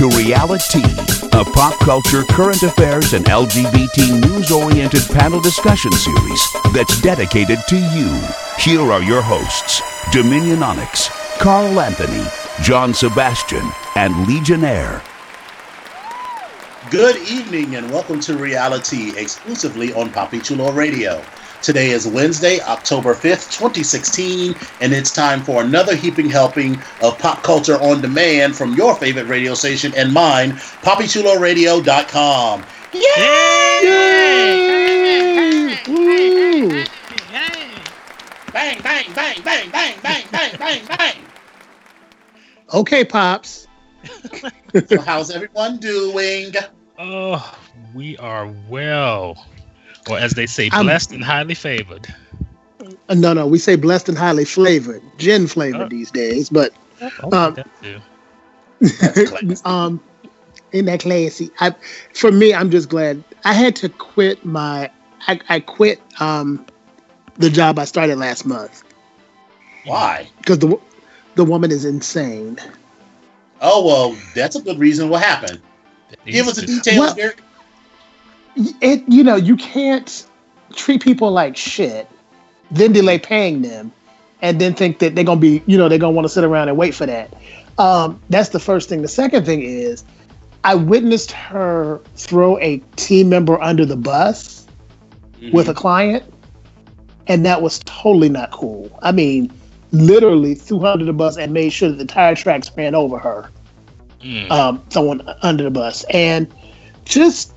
To Reality, a pop culture, current affairs, and LGBT news oriented panel discussion series that's dedicated to you. Here are your hosts Dominion Onyx, Carl Anthony, John Sebastian, and Legionnaire. Good evening and welcome to Reality exclusively on Poppy Chulo Radio. Today is Wednesday, October 5th, 2016, and it's time for another heaping helping of pop culture on demand from your favorite radio station and mine, poppychuloradio.com. Yay! Woo! Bang, bang, bang, bang, bang, bang, bang, bang, bang. Okay, pops. So how's everyone doing? Oh, we are well. Or as they say, I'm- blessed and highly favored. Uh, no, no, we say blessed and highly flavored, gin flavored Oh. these days, but Oh, Um, that classy. um, in that classy. I, for me, I'm just glad I had to quit my. I, I quit um, the job I started last month Why? because the the woman is insane. Oh, well, that's a good reason. What happened? Give us the details, Well- Derek. It you know you can't treat people like shit, then delay paying them, and then think that they're gonna be you know they're gonna want to sit around and wait for that. Um, that's the first thing. The second thing is, I witnessed her throw a team member under the bus with a client, and that was totally not cool. I mean, literally threw her under the bus and made sure that the tire tracks ran over her Mm. um, someone under the bus. And just,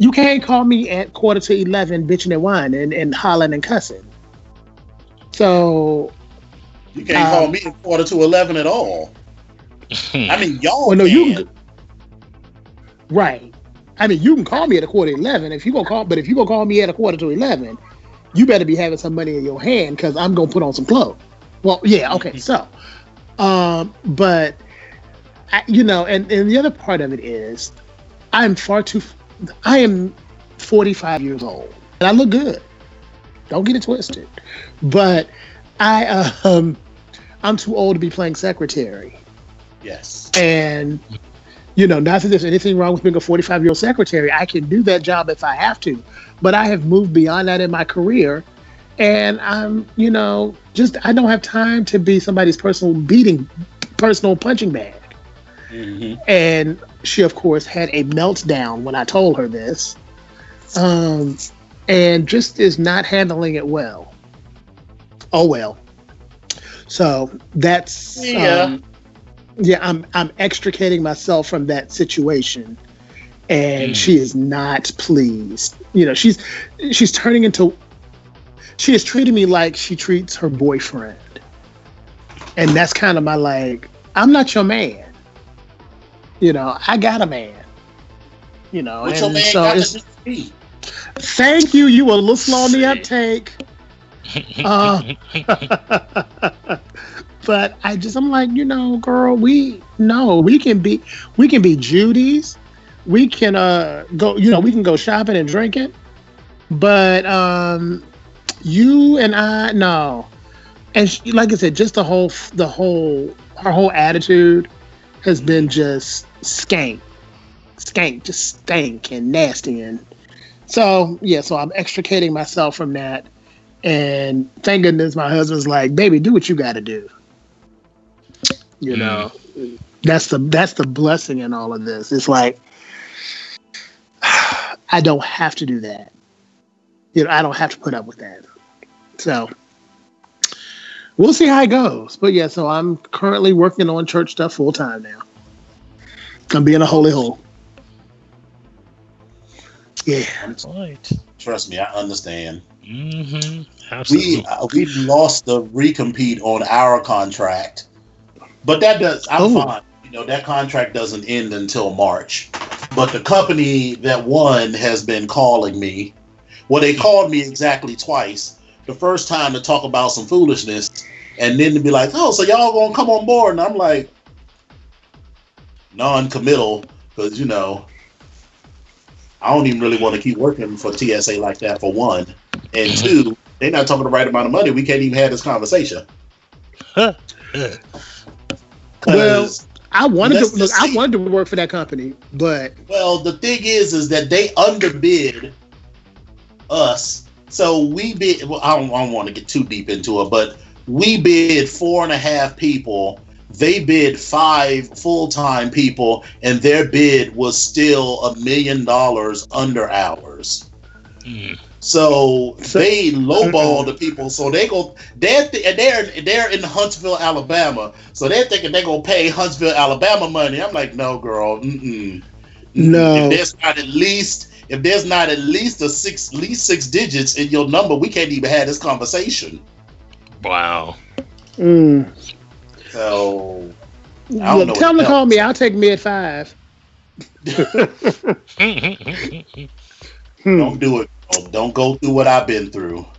you can't call me at quarter to 11 bitching and whining and, and hollering and cussing. So, You can't call Um, me at quarter to 11 at all. I mean, y'all. well, no, you can. can, right. I mean, you can call me at a quarter to 11 if you gonna call, but if you gonna call me at a quarter to 11, you better be having some money in your hand because I'm gonna put on some clothes. Well, yeah, okay, so, um, but, I, you know, and, and the other part of it is, I'm far too, I am 45 years old and I look good. Don't get it twisted, but I, um, I'm too old to be playing secretary. Yes. And you know, not that there's anything wrong with being a 45 year old secretary. I can do that job if I have to, but I have moved beyond that in my career, and I'm, you know, just I don't have time to be somebody's personal beating, personal punching bag. hmm And she, of course, had a meltdown when I told her this, um, and just is not handling it well. Oh well. So that's Yeah. um, yeah. I'm I'm extricating myself from that situation, and Mm. she is not pleased. You know, she's she's turning into. She is treating me like she treats her boyfriend, and that's kind of my like. I'm not your man. You know, I got a man. You know, What your and so it's, to do me? thank you. You were a little slow on the uptake. Uh, but I just I'm like, you know, girl, we no, we can be we can be Judy's. We can uh go, you know, we can go shopping and drinking. But um you and I no. And she, like I said, just the whole the whole her whole attitude has been just skank. Skank, just stank and nasty and so yeah, so I'm extricating myself from that. And thank goodness my husband's like, baby, do what you gotta do. You know, that's the that's the blessing in all of this. It's like I don't have to do that. You know, I don't have to put up with that. So we'll see how it goes. But yeah, so I'm currently working on church stuff full time now. I'm being a holy hole. Yeah. right. Trust me, I understand. Mm-hmm. We Absolutely. uh, we lost the recompete on our contract, but that does. I'm Oh. fine. You know that contract doesn't end until March. But the company that won has been calling me. Well, they called me exactly twice. The first time to talk about some foolishness, and then to be like, "Oh, so y'all gonna come on board?" And I'm like, non-committal, because you know, I don't even really want to keep working for TSA like that. For one, and mm-hmm. two, they're not talking the right amount of money. We can't even have this conversation. well, I wanted to look. I wanted to work for that company, but Well, the thing is, is that they underbid us. So we bid. Well, I don't, I don't want to get too deep into it, but we bid four and a half people. They bid five full time people, and their bid was still a million dollars under ours. Mm. So, So- they lowball the people. So they go. They're th- and they're they're in Huntsville, Alabama. So they're thinking they're gonna pay Huntsville, Alabama money. I'm like, no, girl. Mm-mm. No. If there's not at least if there's not at least a six at least six digits in your number, we can't even have this conversation. Wow. mm, So I don't look, know tell them to call me. I'll take mid five. Don't do it. Don't- Don't go through what I've been through.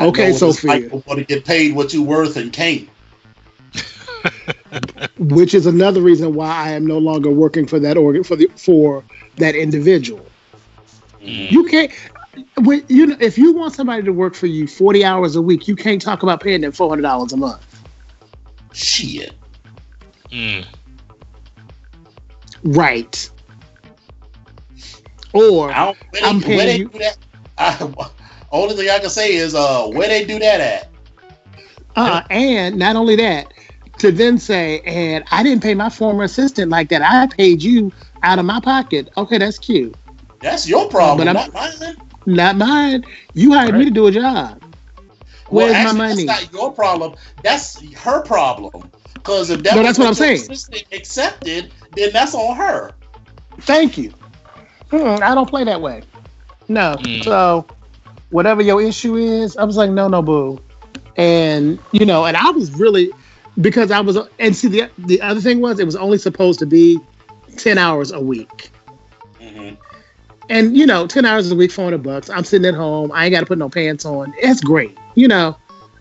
Okay, know it's Sophia. like to want to get paid what you're worth and can't. Which is another reason why I am no longer working for that organ for the for that individual. Mm. You can't. When, you know, if you want somebody to work for you forty hours a week, you can't talk about paying them four hundred dollars a month. Shit. Mm. Right. Or I don't, where they, I'm paying you- do that. I, only thing I can say is uh where they do that at. Uh, and not only that, to then say, and I didn't pay my former assistant like that. I paid you out of my pocket. Okay, that's cute. That's your problem, But not I'm- mine. Not mine. You hired me to do a job. Well, Where's actually, my money? That's not your problem. That's her problem. Because if that No, was that's what what I'm saying. assistant accepted, then that's on her. Thank you. Mm, I don't play that way. No. Mm. So whatever your issue is, I was like, no, no, boo. And you know, and I was really because I was and see the the other thing was it was only supposed to be ten hours a week. Mhm. And you know, ten hours a week, four hundred bucks. I'm sitting at home. I ain't got to put no pants on. It's great. You know,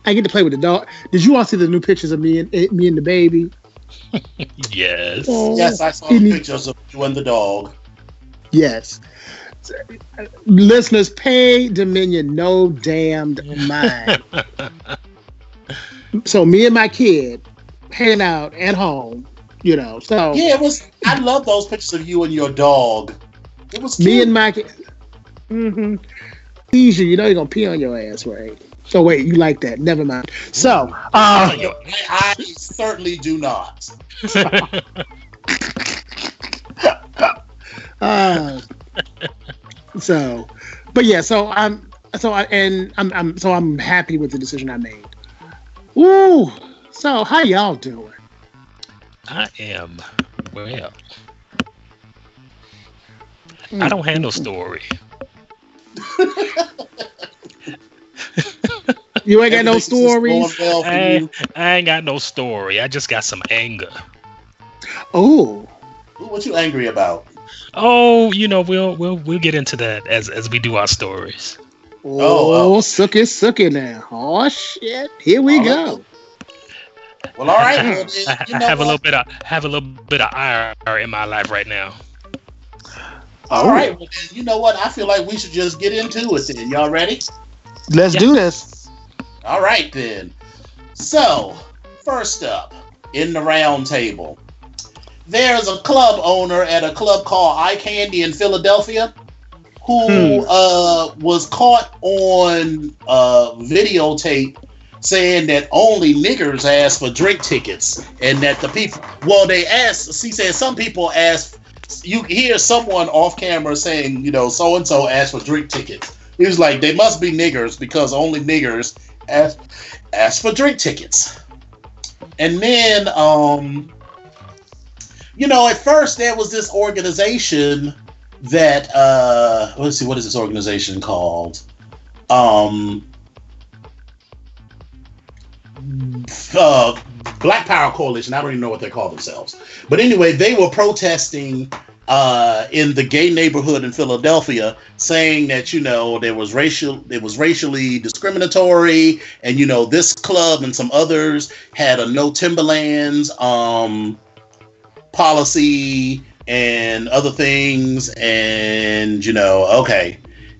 I get to play with the dog. Did you all see the new pictures of me and eh, me and the baby? Yes. Oh, Yes, I saw he the need- pictures of you and the dog. Yes. Listeners, pay Dominion no damned mind. so me and my kid hanging out at home, you know. So Yeah, it was. I love those pictures of you and your dog. It was cute. me and my kid. Mm-hmm. Tease you, you know you're gonna pee on your ass, right? So wait, you like that? Never mind. So, uh, I, I certainly do not. uh, so, but yeah, so I'm so I and I'm I'm so I'm happy with the decision I made. Ooh, so how y'all doing? I am well. I mm. don't handle story. You ain't got no Everything's just going stories. well I. I ain't got no story. I just got some anger. Oh, What you angry about? Oh, you know, we'll we'll we'll get into that as as we do our stories. Oh, uh, oh. suck it, suck it now. Oh shit, here we All go. right. Well, all right. I, Well, then, you know have a little bit of have a little bit of ire in my life right now. All Oh. right. Well, then, you know what? I feel like we should just get into it. Then, y'all ready? Let's Yeah. do this. All right then. So, first up in the round table, there's a club owner at a club called ICandy in Philadelphia who Hmm. uh, was caught on uh, videotape saying that only niggers ask for drink tickets and that the people, well, they asked, he said some people ask, you hear someone off camera saying, you know, so and so asked for drink tickets. He was like, they must be niggers because only niggers ask, ask for drink tickets. And then, um, you know, at first there was this organization that uh, let's see, what is this organization called? Um, uh, Black Power Coalition. I don't even know what they call themselves. But anyway, they were protesting uh, in the gay neighborhood in Philadelphia, saying that you know there was racial, it was racially discriminatory, and you know this club and some others had a no Timberlands um, policy and other things, and you know, okay,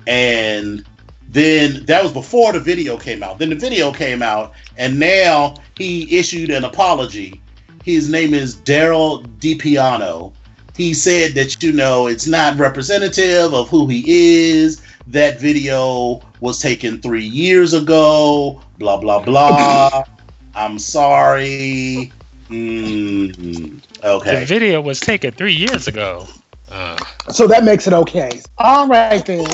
and then that was before the video came out. Then the video came out, and now he issued an apology. His name is Darryl DePiano he said that you know it's not representative of who he is. That video was taken three years ago. Blah blah blah. I'm sorry. Mm, okay. The video was taken three years ago. Uh, so that makes it okay. All right then.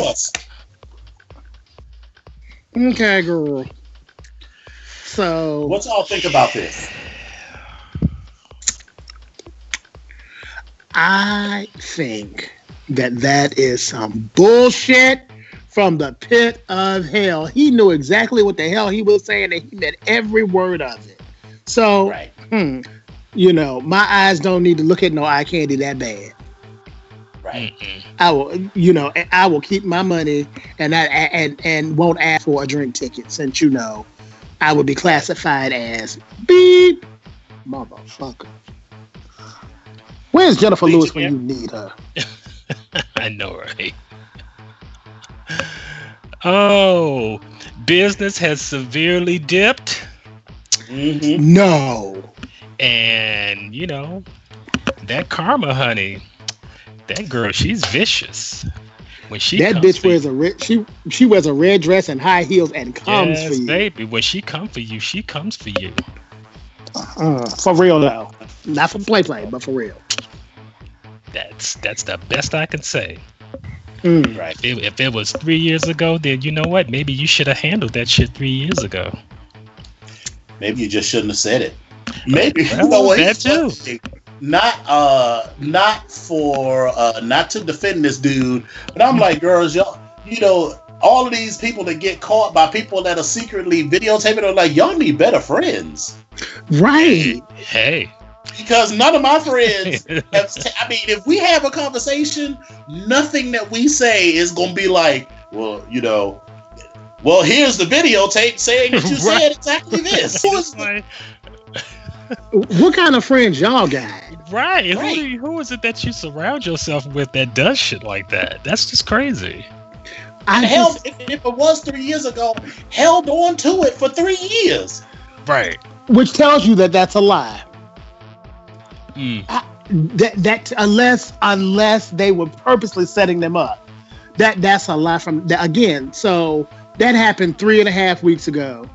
Okay, girl. So what y'all think about this? I think that that is some bullshit from the pit of hell. He knew exactly what the hell he was saying, and he meant every word of it. So, right. Hmm, you know, my eyes don't need to look at no eye candy that bad. Right. I will, you know, I will keep my money and I and and won't ask for a drink ticket since you know I would be classified as beep motherfucker. Where's Jennifer Lewis when you need her? I know, right? Oh, business has severely dipped. Mm-hmm. No. And, you know, that karma, honey, that girl, she's vicious. When she that bitch wears you, a red she she wears a red dress and high heels and comes yes, for you. baby. When she comes for you, she comes for you. Uh, for real though, not for play play, but for real. That's that's the best I can say. Mm. Right. If, if it was three years ago, then you know what? Maybe you should have handled that shit three years ago. Maybe you just shouldn't have said it. Maybe well, you know what? That too. Not uh, not for uh, not to defend this dude, but I'm like, girls, y'all, you know, all of these people that get caught by people that are secretly videotaping are like, y'all need better friends. Right. Hey, because none of my friends have. T- I mean, if we have a conversation, nothing that we say is going to be like, well, you know, well, here's the videotape saying that you right. said exactly this. what kind of friends y'all got? Right. right. Who, you, who is it that you surround yourself with that does shit like that? That's just crazy. I held, if, if it was three years ago, held on to it for three years. Right. Which tells you that that's a lie. Mm. I, that that unless unless they were purposely setting them up, that that's a lie from that again. So that happened three and a half weeks ago,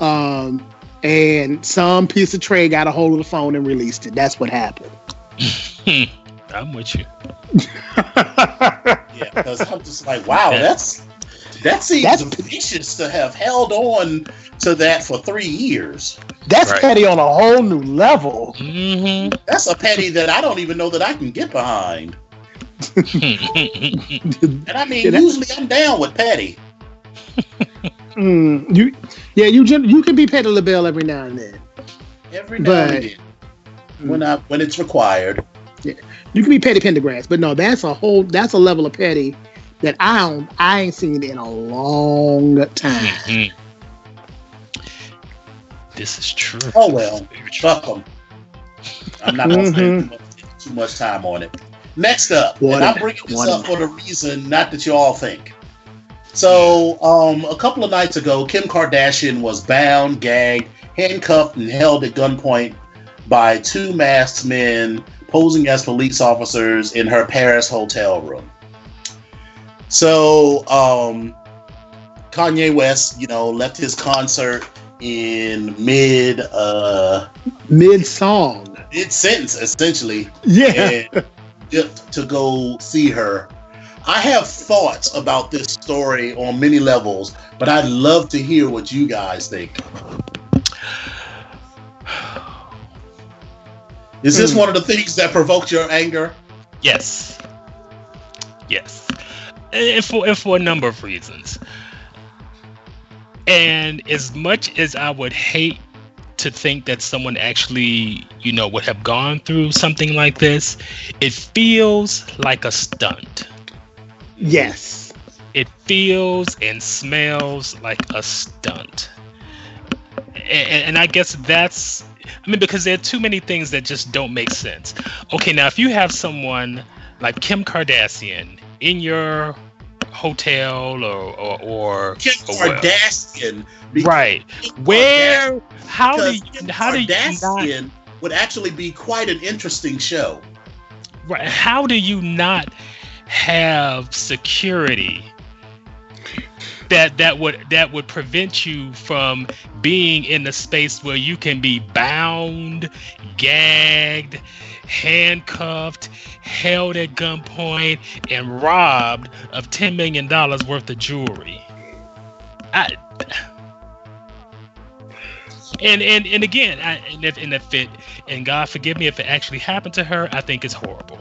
um, and some piece of trade got a hold of the phone and released it. That's what happened. I'm with you. yeah, because I'm just like, wow, that's that seems that's, vicious to have held on to that for three years. That's right. petty on a whole new level. Mm-hmm. That's a petty that I don't even know that I can get behind. and I mean, yeah, usually I'm down with petty. mm, you, yeah, you you can be petty LaBelle every now and then. Every now but, and then, when I when it's required. Yeah, you can be petty Pendergrass, but no, that's a whole that's a level of petty that I don't I ain't seen in a long time. Mm-hmm. This is true. Oh well, fuck them. I'm not gonna mm-hmm. spend too much, too much, time on it. Next up, what and I'm bringing this up for the reason not that you all think. So, um, a couple of nights ago, Kim Kardashian was bound, gagged, handcuffed, and held at gunpoint by two masked men posing as police officers in her Paris hotel room. So, um, Kanye West, you know, left his concert in mid uh mid song mid sentence essentially yeah to go see her i have thoughts about this story on many levels but i'd love to hear what you guys think is this mm. one of the things that provoked your anger yes Yes, and for and for a number of reasons. And as much as I would hate to think that someone actually, you know, would have gone through something like this, it feels like a stunt. Yes. It feels and smells like a stunt. And, and I guess that's, I mean, because there are too many things that just don't make sense. Okay, now if you have someone like Kim Kardashian in your hotel or or, or Kim or Kardashian. because right where how do you Kim how do you not Kardashian would actually be quite an interesting show. right, how do you not have security that that would that would prevent you from being in a space where you can be bound gagged handcuffed held at gunpoint and robbed of 10 million dollars worth of jewelry. I, and and and again, I, and if and if it and God forgive me if it actually happened to her, I think it's horrible.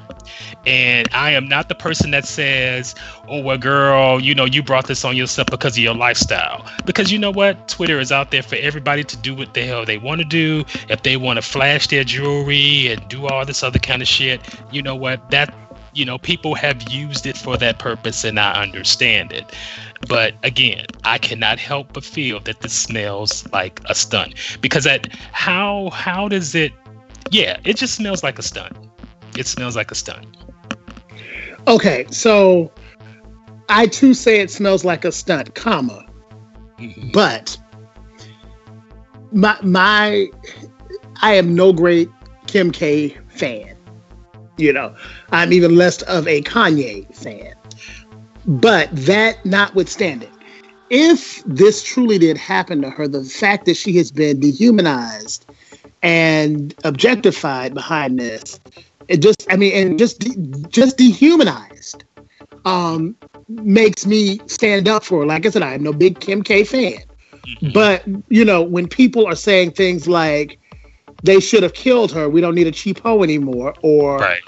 And I am not the person that says, "Oh well, girl, you know you brought this on yourself because of your lifestyle." Because you know what, Twitter is out there for everybody to do what the hell they want to do. If they want to flash their jewelry and do all this other kind of shit, you know what that you know people have used it for that purpose, and I understand it. But again, I cannot help but feel that this smells like a stunt because that how how does it? Yeah, it just smells like a stunt. It smells like a stunt. Okay, so I too say it smells like a stunt, comma, Mhm. but my my I am no great Kim K fan. You know, I'm even less of a Kanye fan. But that notwithstanding, if this truly did happen to her, the fact that she has been dehumanized and objectified behind this, it just I mean, and just de- just dehumanized, um, makes me stand up for her. Like I said, I'm no big Kim K fan. Mhm. But you know, when people are saying things like they should have killed her, we don't need a cheap hoe anymore, or right,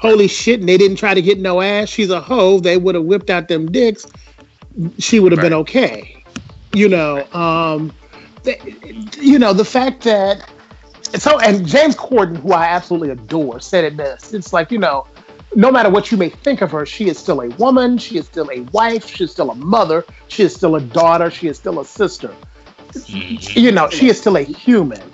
holy shit, and they didn't try to get no ass, she's a hoe, they would have whipped out them dicks, she would have been okay. You know, um th- you know, the fact that so and James Corden, who I absolutely adore, said it best. It's like, you know, no matter what you may think of her, she is still a woman, she is still a wife, she is still a mother, she is still a daughter, she is still a sister. Mhm. You know, she is still a human.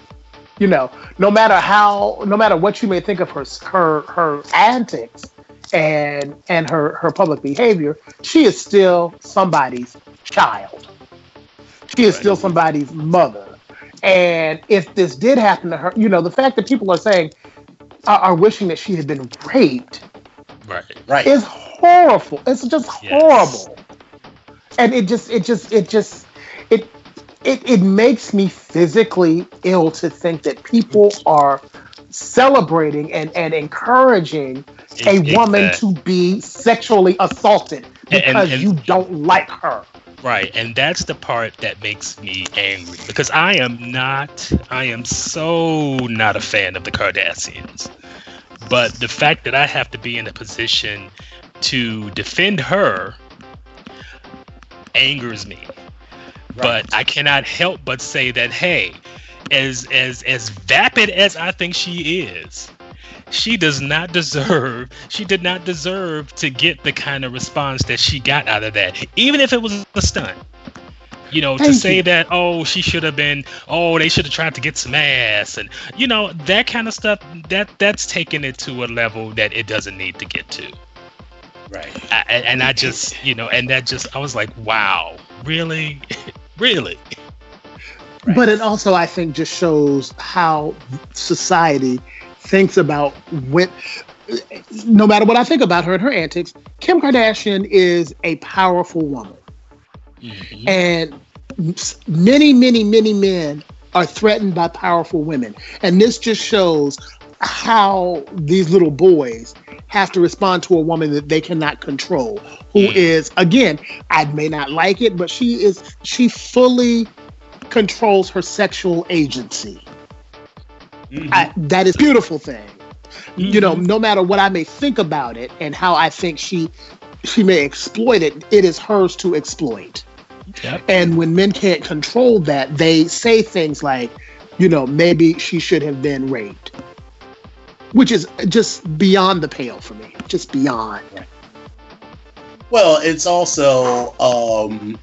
You know, no matter how, no matter what you may think of her her her antics and and her her public behavior, she is still somebody's child. She is Right. still somebody's mother. And if this did happen to her, you know, the fact that people are saying are, are wishing that she had been raped right, Right. is horrible. It's just Yes. horrible. And it just it just it just it it it makes me physically ill to think that people are celebrating and, and encouraging a Ex- woman exact- to be sexually assaulted And- because and- you don't like her. Right, and that's the part that makes me angry because I am not, I am so not a fan of the Kardashians. But the fact that I have to be in a position to defend her angers me. But I cannot help but say that hey, as as as vapid as I think she is, she does not deserve she did not deserve to get the kind of response that she got out of that even if it was a stunt you know to say you. that oh she should have been oh they should have tried to get some ass and you know that kind of stuff that that's taking it to a level that it doesn't need to get to Right. I, and i just you know and that just i was like wow really really Right. But it also, I think, just shows how society thinks about when. No matter what I think about her and her antics, Kim Kardashian is a powerful woman. Mhm. and many, many, many men are threatened by powerful women. And this just shows how these little boys have to respond to a woman that they cannot control, who Mm. is, again, I may not like it, but she is, she fully controls her sexual agency. Mhm. I, that is a beautiful thing. You know, Mhm. no matter what I may think about it and how I think she she may exploit it. It is hers to exploit. Yep. And when men can't control that, they say things like, you know, maybe she should have been raped, which is just beyond the pale for me. Just beyond. Well, it's also um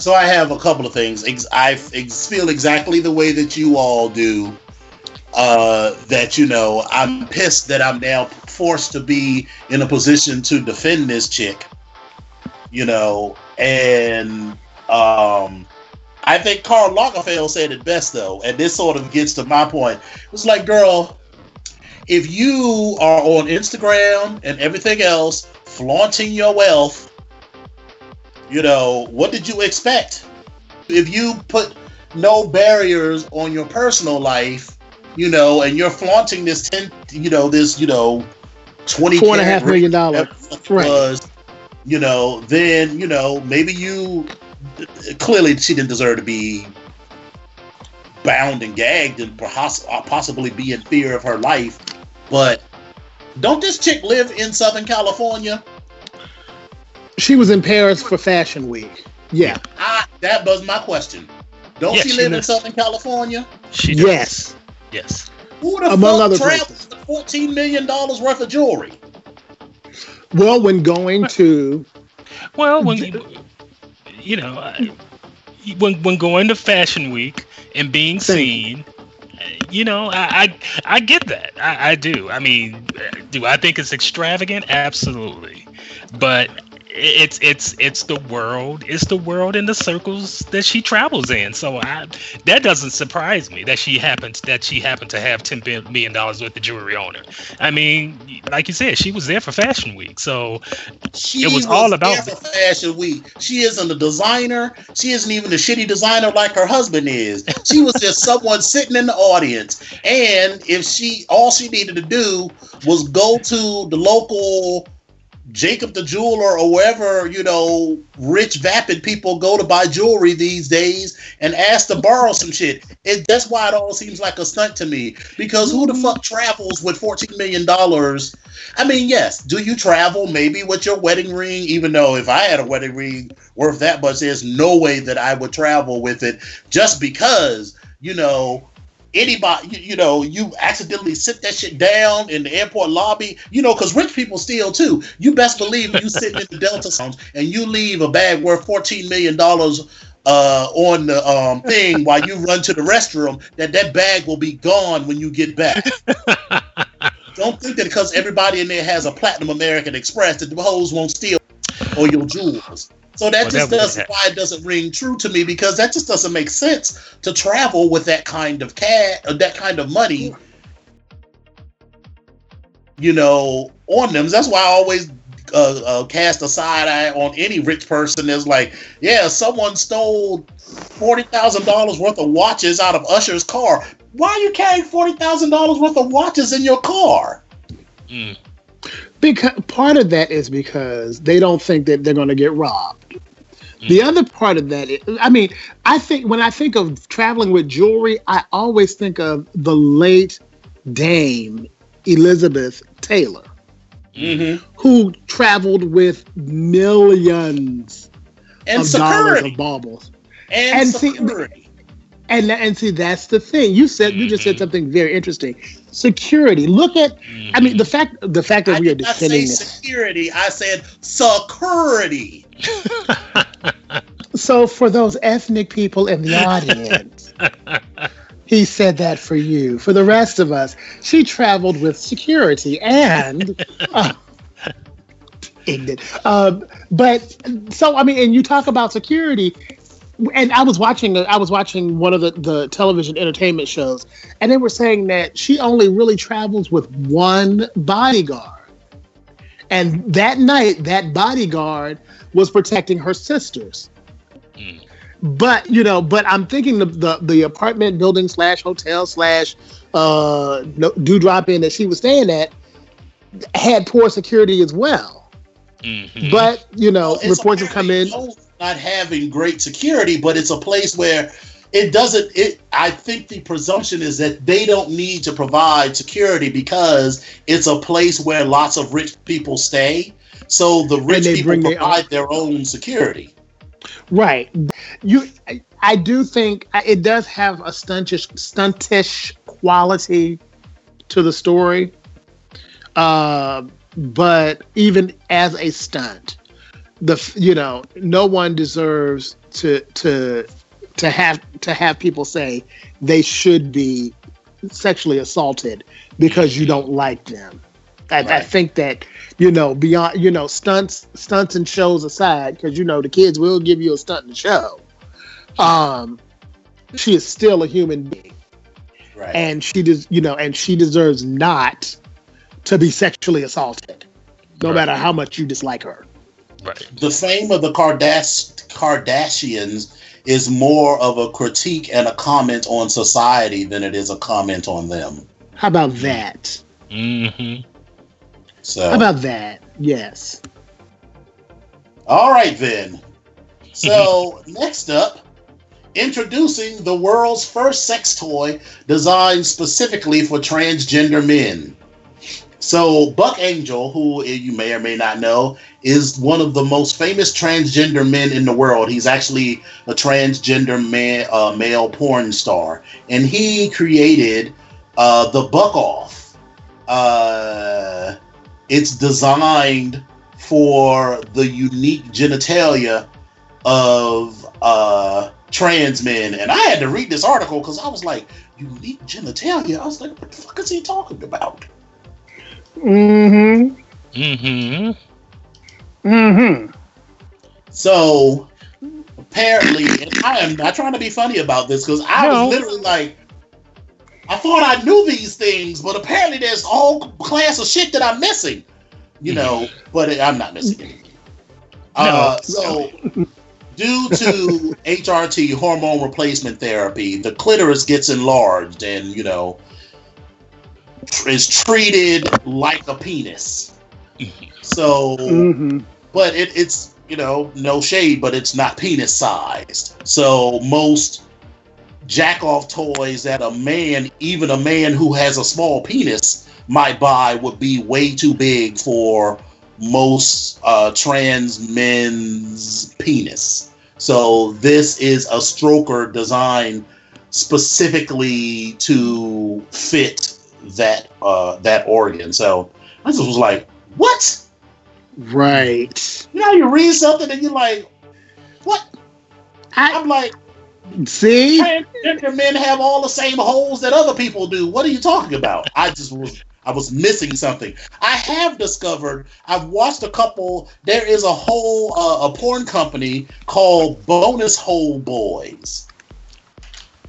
so I have a couple of things. I feel exactly the way that you all do. Uh, that you know, I'm pissed that I'm now forced to be in a position to defend this chick. You know, and um, I think Karl Lagerfeld said it best though, and this sort of gets to my point. It was like, girl, if you are on Instagram and everything else flaunting your wealth, you know, what did you expect? If you put no barriers on your personal life, you know, and you're flaunting this ten, you know, this, you know, twenty Four and a half million dollars. Right. was, you know, then you know maybe you clearly she didn't deserve to be bound and gagged and perhaps possibly be in fear of her life. But don't this chick live in Southern California? She was in Paris for Fashion Week. Yeah. I, that was my question. Don't Yeah, she she live in Southern California? She does. Yes. Yes. Who the Among fuck other travels places. with fourteen million dollars worth of jewelry? Well, when going to Well, when you know, I- when when going to Fashion Week and being seen, uh, you know, I I, I get that. I, I do. I mean, uh, do I think it's extravagant? Absolutely, but it's it's it's the world it's the world in the circles that she travels in so I, that doesn't surprise me that she happens that she happened to have 10 million dollars worth of jewelry on her i mean like you said she was there for fashion week so She It was all about- Fashion Week. She isn't a designer. She isn't even a shitty designer like her husband is. She was just someone sitting in the audience. And if she, all she needed to do was go to the local Jacob the jeweler or wherever you know rich vapid people go to buy jewelry these days and ask to borrow some shit. It, that's why it all seems like a stunt to me. Because who the mm-hmm. fuck travels with fourteen million dollars? I mean, yes, do you travel maybe with your wedding ring? Even though if I had a wedding ring worth that much, there's no way that I would travel with it just because you know anybody, you, you know, you accidentally sit that shit down in the airport lobby, you know, because rich people steal too. You best believe you sitting in the Delta Lounge and you leave a bag worth $14 million uh, on the um, thing while you run to the restroom, that that bag will be gone when you get back. Don't think that because everybody in there has a Platinum American Express that the hoes won't steal or your jewels. So that just does why it doesn't ring true to me because that just doesn't make sense to travel with that kind of cat or that kind of money. You know, on them. That's why I always uh, uh, cast a side eye on any rich person. That's like, yeah, someone stole forty thousand dollars worth of watches out of Usher's car. Why are you carrying forty thousand dollars worth of watches in your car? mm, because part of that is because they don't think that they're going to get robbed. The other part of that, is, I mean, I think when I think of traveling with jewelry, I always think of the late Dame Elizabeth Taylor, Mm-hmm. who traveled with millions And of dollars security. of baubles. and, and see- security. And and see, that's the thing. You said you just said Mhm. something very interesting. Security. Look at. I mean, the fact the fact that I we are did say defending this. security. I said security. So for those ethnic people in the audience, he said that for you. For the rest of us, she traveled with security and. Uh, ignorant. Um, but so I mean, and you talk about security, and I was watching I was watching one of the, the television entertainment shows, and they were saying that she only really travels with one bodyguard. And that night, that bodyguard was protecting her sisters. Mm. But you know, but I'm thinking the the, the apartment building slash hotel slash uh no, dewdrop in that she was staying at had poor security as well. mhm. But you know, Well, reports have come in. apparently known for Not having great security, but it's a place where it doesn't it i think the presumption is that they don't need to provide security because it's a place where lots of rich people stay so the rich people bring their provide their own security Right. You, I, I do think it does have a stuntish, stuntish quality to the story. Uh, but even as a stunt, the you know no one deserves to to to have to have people say they should be sexually assaulted because you don't like them. I, I think that you know beyond you know stunts stunts and shows aside because you know the kids will give you a stunt and show. Um, she is still a human being, right and she does you know and she deserves not to be sexually assaulted, no Right. matter how much you dislike her. Right. the fame of the Kardas- kardashians is more of a critique and a comment on society than it is a comment on them How about that? Mm-hmm. so How about that? Yes. All right, then. So, next up, introducing the world's first sex toy designed specifically for transgender men. So, Buck Angel, who you may or may not know, is one of the most famous transgender men in the world. He's actually a transgender man, uh, male porn star, and he created uh, the Buck Off. Uh, it's designed for the unique genitalia of uh, trans men. And I had to read this article because I was like, unique genitalia? I was like, what the fuck is he talking about? Mm-hmm. Mm-hmm. Mm-hmm. So apparently, and I am not trying to be funny about this because I No. was literally like, I thought I knew these things, but apparently there's all class of shit that I'm missing. You know, but I'm not missing anything. Uh, so, due to HRT hormone replacement therapy, the clitoris gets enlarged and you know is treated like a penis. So Mm-hmm. but it, it's you know no shade but it's not penis sized so most jack off toys that a man even a man who has a small penis might buy would be way too big for most uh, trans men's penis so this is a stroker designed specifically to fit that uh, that organ so i just was like what Right. you know, you read something and you're like, what? I I'm like, see. transgender men have all the same holes that other people do. What are you talking about? I just was, I was missing something. I have discovered, I've watched a couple, there is a whole, uh, a porn company called Bonus Hole Boys.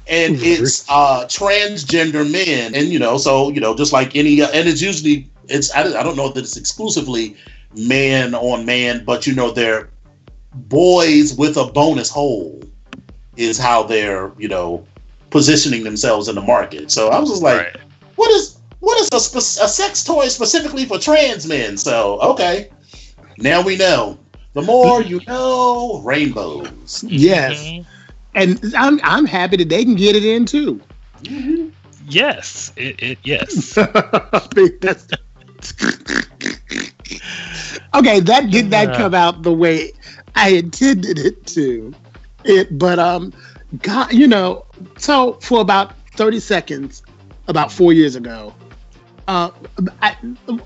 And it's uh, transgender men, and you know, so you know, just like any, and it's usually it's I don't, I don't know that it's exclusively man on man, but you know, they're boys with a bonus hole is how they're you know positioning themselves in the market. So I was just like, right. what is what is a, spe- a sex toy specifically for trans men? So okay, now we know. The more you know, rainbows. Yes. Mhm. And I'm I'm happy that they can get it in too. Yes. It, it yes. Okay, that did not come out the way I intended it to. It, but um, God, you know, so for about thirty seconds, about four years ago, uh, I,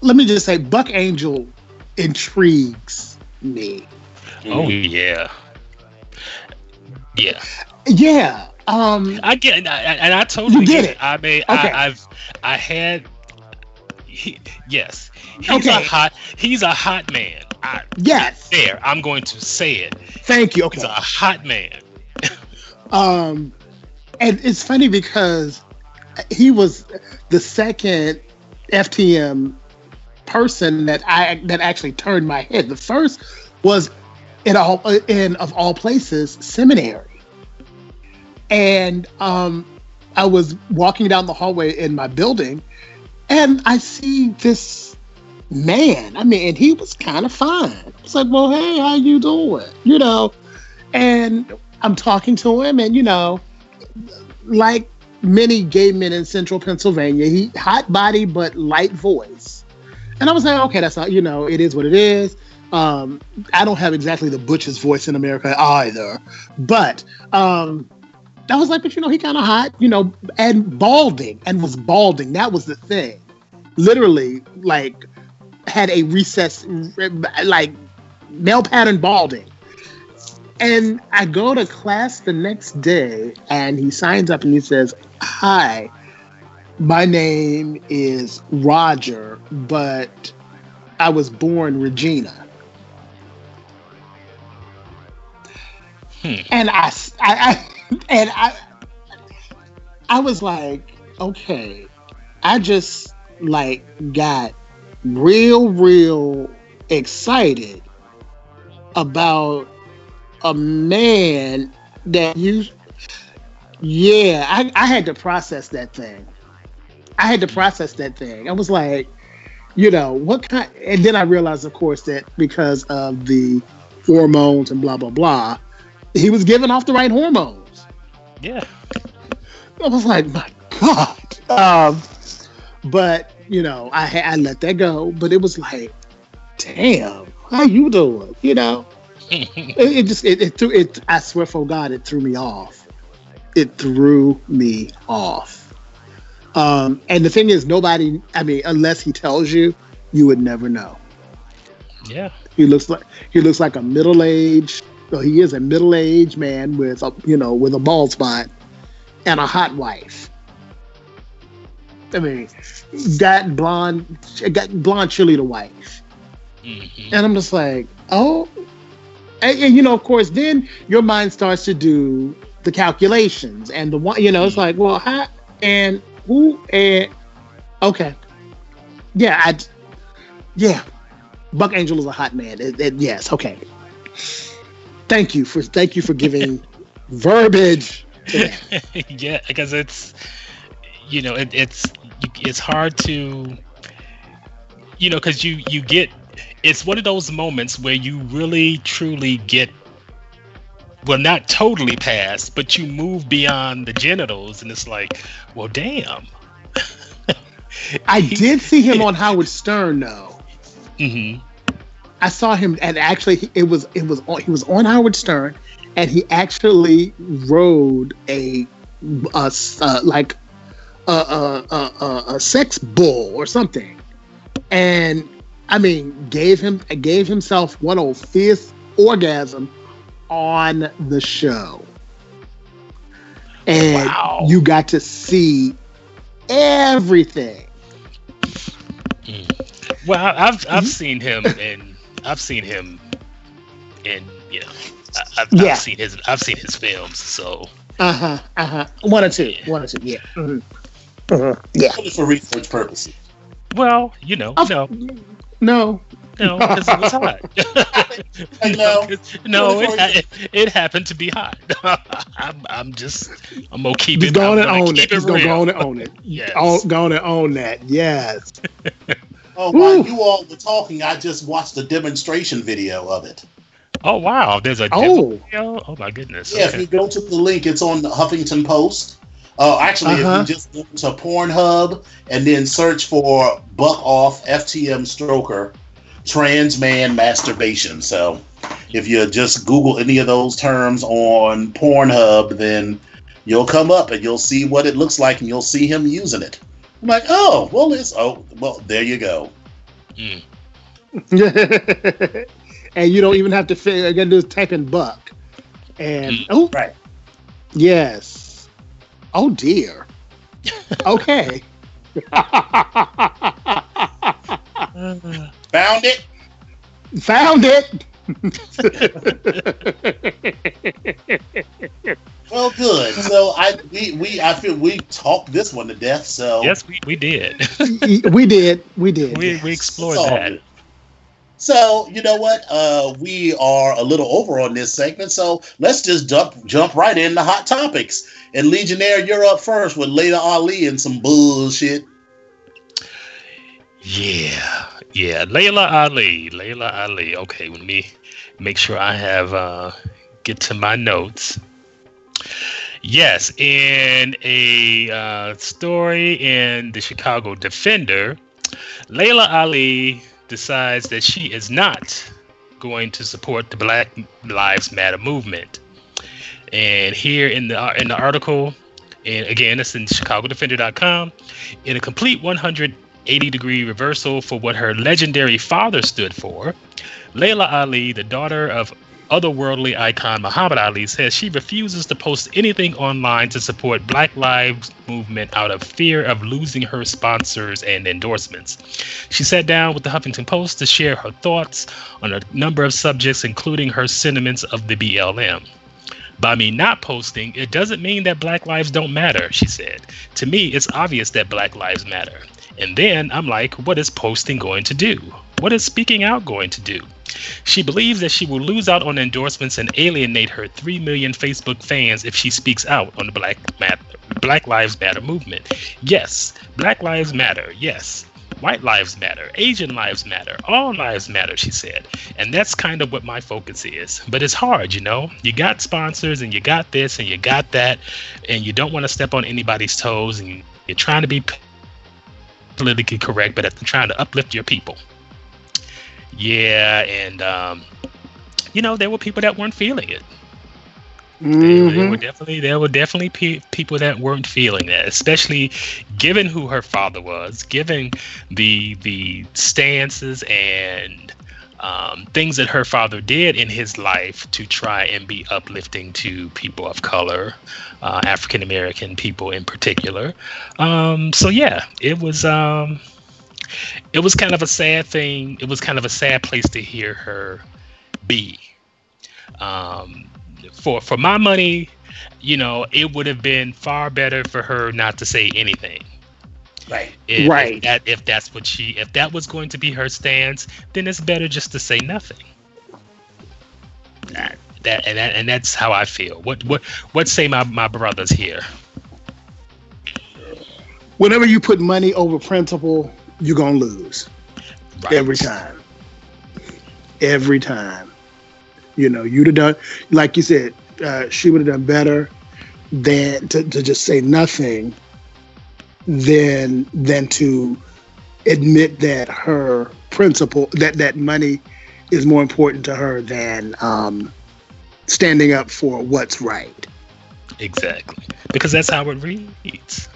let me just say, Buck Angel intrigues me. Oh yeah. Yeah. Yeah. Um. I get, and I, and I totally You get it. I mean, Okay. I, I've, I had, he, yes, he's Okay. a hot, he's a hot man. I, Yes. there, I'm going to say it. Thank you. Okay. He's a hot man. Um, and it's funny because he was the second FTM person that I that actually turned my head. The first was in all in of all places seminary, and um, I was walking down the hallway in my building, and I see this man. I mean, and he was kind of fine. i was like, well, hey, how you doing? You know, and I'm talking to him, and you know, like many gay men in central Pennsylvania, he hot body but light voice. And I was like, okay, that's not, you know, it is what it is. Um, I don't have exactly the butcher's voice in America either, but um, was like, but you know, he kind of hot, you know, and balding, and was balding. That was the thing. Literally, like, had a recess, like, male pattern balding. And I go to class the next day, and he signs up and he says, Hi, my name is Roger, but I was born Regina. Hmm. And I, I, I and I I was like, okay, I just like got real, real excited about a man that you yeah, I, I had to process that thing. I had to process that thing. I was like, you know, what kind and then I realized of course that because of the hormones and blah blah blah, he was giving off the right hormones. Yeah. I was like, my God. Um, but you know, I I let that go. But it was like, damn, how you doing? You know, it, it just it, it threw it. I swear for God, it threw me off. It threw me off. Um, and the thing is, nobody. I mean, unless he tells you, you would never know. yeah. He looks like he looks like a middle aged. So he is a middle aged man with a you know with a bald spot and a hot wife. I mean, got blonde, got blonde cheerleader wife, Mhm. and I'm just like, oh, and, and, you know, of course, then your mind starts to do the calculations and the one, you know, it's like, well, how and who and okay, yeah, I, yeah, Buck Angel is a hot man. It- it- yes, okay. Thank you for thank you for giving verbiage. Yeah, because it's you know it, it's it's hard to you know because you you get it's one of those moments where you really truly get well not totally past but you move beyond the genitals and it's like well damn I did see him on Howard Stern though. hmm I saw him, and actually, it was it was on, he was on Howard Stern, and he actually rode a, a uh, like a, a, a, a, sex bull or something, and I mean gave him gave himself one old fifth orgasm on the show, and Wow. you got to see everything. well I- i've i've Mhm. seen him and i've seen him in you know I- I've, Yeah. I've seen his i've seen his films so Uh huh. Uh huh. One or two. One or two. Yeah. Mhm. Mhm. Yeah. Only for research purposes. well you know Of- no No. No, because it was hot. I know. 'cause- no, it, ha- it, it happened to be hot. I'm, I'm just, I'm gonna keep He's it. going I'm to gonna own keep it. He's going to go on and own it. Yes. Oh, going to own that. Yes. Oh, while Woo. you all were talking, I just watched a demonstration video of it. Oh wow, there's a Oh. video? Oh my goodness. Yeah, if you go to the link, it's on the Huffington Post. Uh, actually, Uh-huh. if you just go to Pornhub and then search for Buck Off FTM Stroker Trans Man Masturbation. So if you just Google any of those terms on Pornhub, then you'll come up and you'll see what it looks like and you'll see him using it. I'm like, oh, well, it's, oh, well, there you go. Mm. and you don't even have to figure. Again, just type in buck. And Mm. oh, Right. yes. Oh dear. Okay. Found it. Found it. Well, good. So I we, we I feel we talked this one to death. So yes, we, we did. we did. We did. we yes. we explored It's that. good. So you know what? Uh, we are a little over on this segment, so let's just jump jump right into hot topics. And Legionnaire, you're up first with Laila Ali and some bullshit. Yeah, yeah. Laila Ali, Laila Ali. Okay, let me make sure I have uh get to my notes. Yes, in a uh, story in the Chicago Defender, Laila Ali decides that she is not going to support the Black Lives Matter movement. And here in the in the article, and again, it's in ChicagoDefender.com, in a complete 180 degree reversal for what her legendary father stood for, Laila Ali, the daughter of otherworldly icon Muhammad Ali says she refuses to post anything online to support Black Lives Movement out of fear of losing her sponsors and endorsements. She sat down with the Huffington Post to share her thoughts on a number of subjects, including her sentiments of the BLM. By me not posting, it doesn't mean that Black lives don't matter, she said. To me, it's obvious that Black lives matter. And then I'm like, what is posting going to do? What is speaking out going to do? She believes that she will lose out on endorsements and alienate her 3 million Facebook fans if she speaks out on the Black, Matter, Black Lives Matter movement. Yes, Black Lives Matter. Yes. White lives matter, Asian lives matter, all lives matter, she said. And that's kind of what my focus is. But it's hard, you know? You got sponsors and you got this and you got that, and you don't want to step on anybody's toes, and you're trying to be politically correct, but at the, trying to uplift your people. Yeah, and um, you know there were people that weren't feeling it. Mm-hmm. There, there, were definitely there were definitely pe- people that weren't feeling that, especially given who her father was, given the the stances and um, things that her father did in his life to try and be uplifting to people of color, uh, African American people in particular. Um, so yeah, it was. Um, it was kind of a sad thing. It was kind of a sad place to hear her be. Um, for for my money, you know, it would have been far better for her not to say anything. Right. If, right. If, that, if that's what she, if that was going to be her stance, then it's better just to say nothing. That, that and that and that's how I feel. What what what say my my brothers here? Whenever you put money over principle, you're gonna lose right. every time. Every time. You know, you'd have done like you said. Uh, she would have done better than to, to just say nothing than than to admit that her principle that that money is more important to her than um, standing up for what's right. Exactly, because that's how it reads.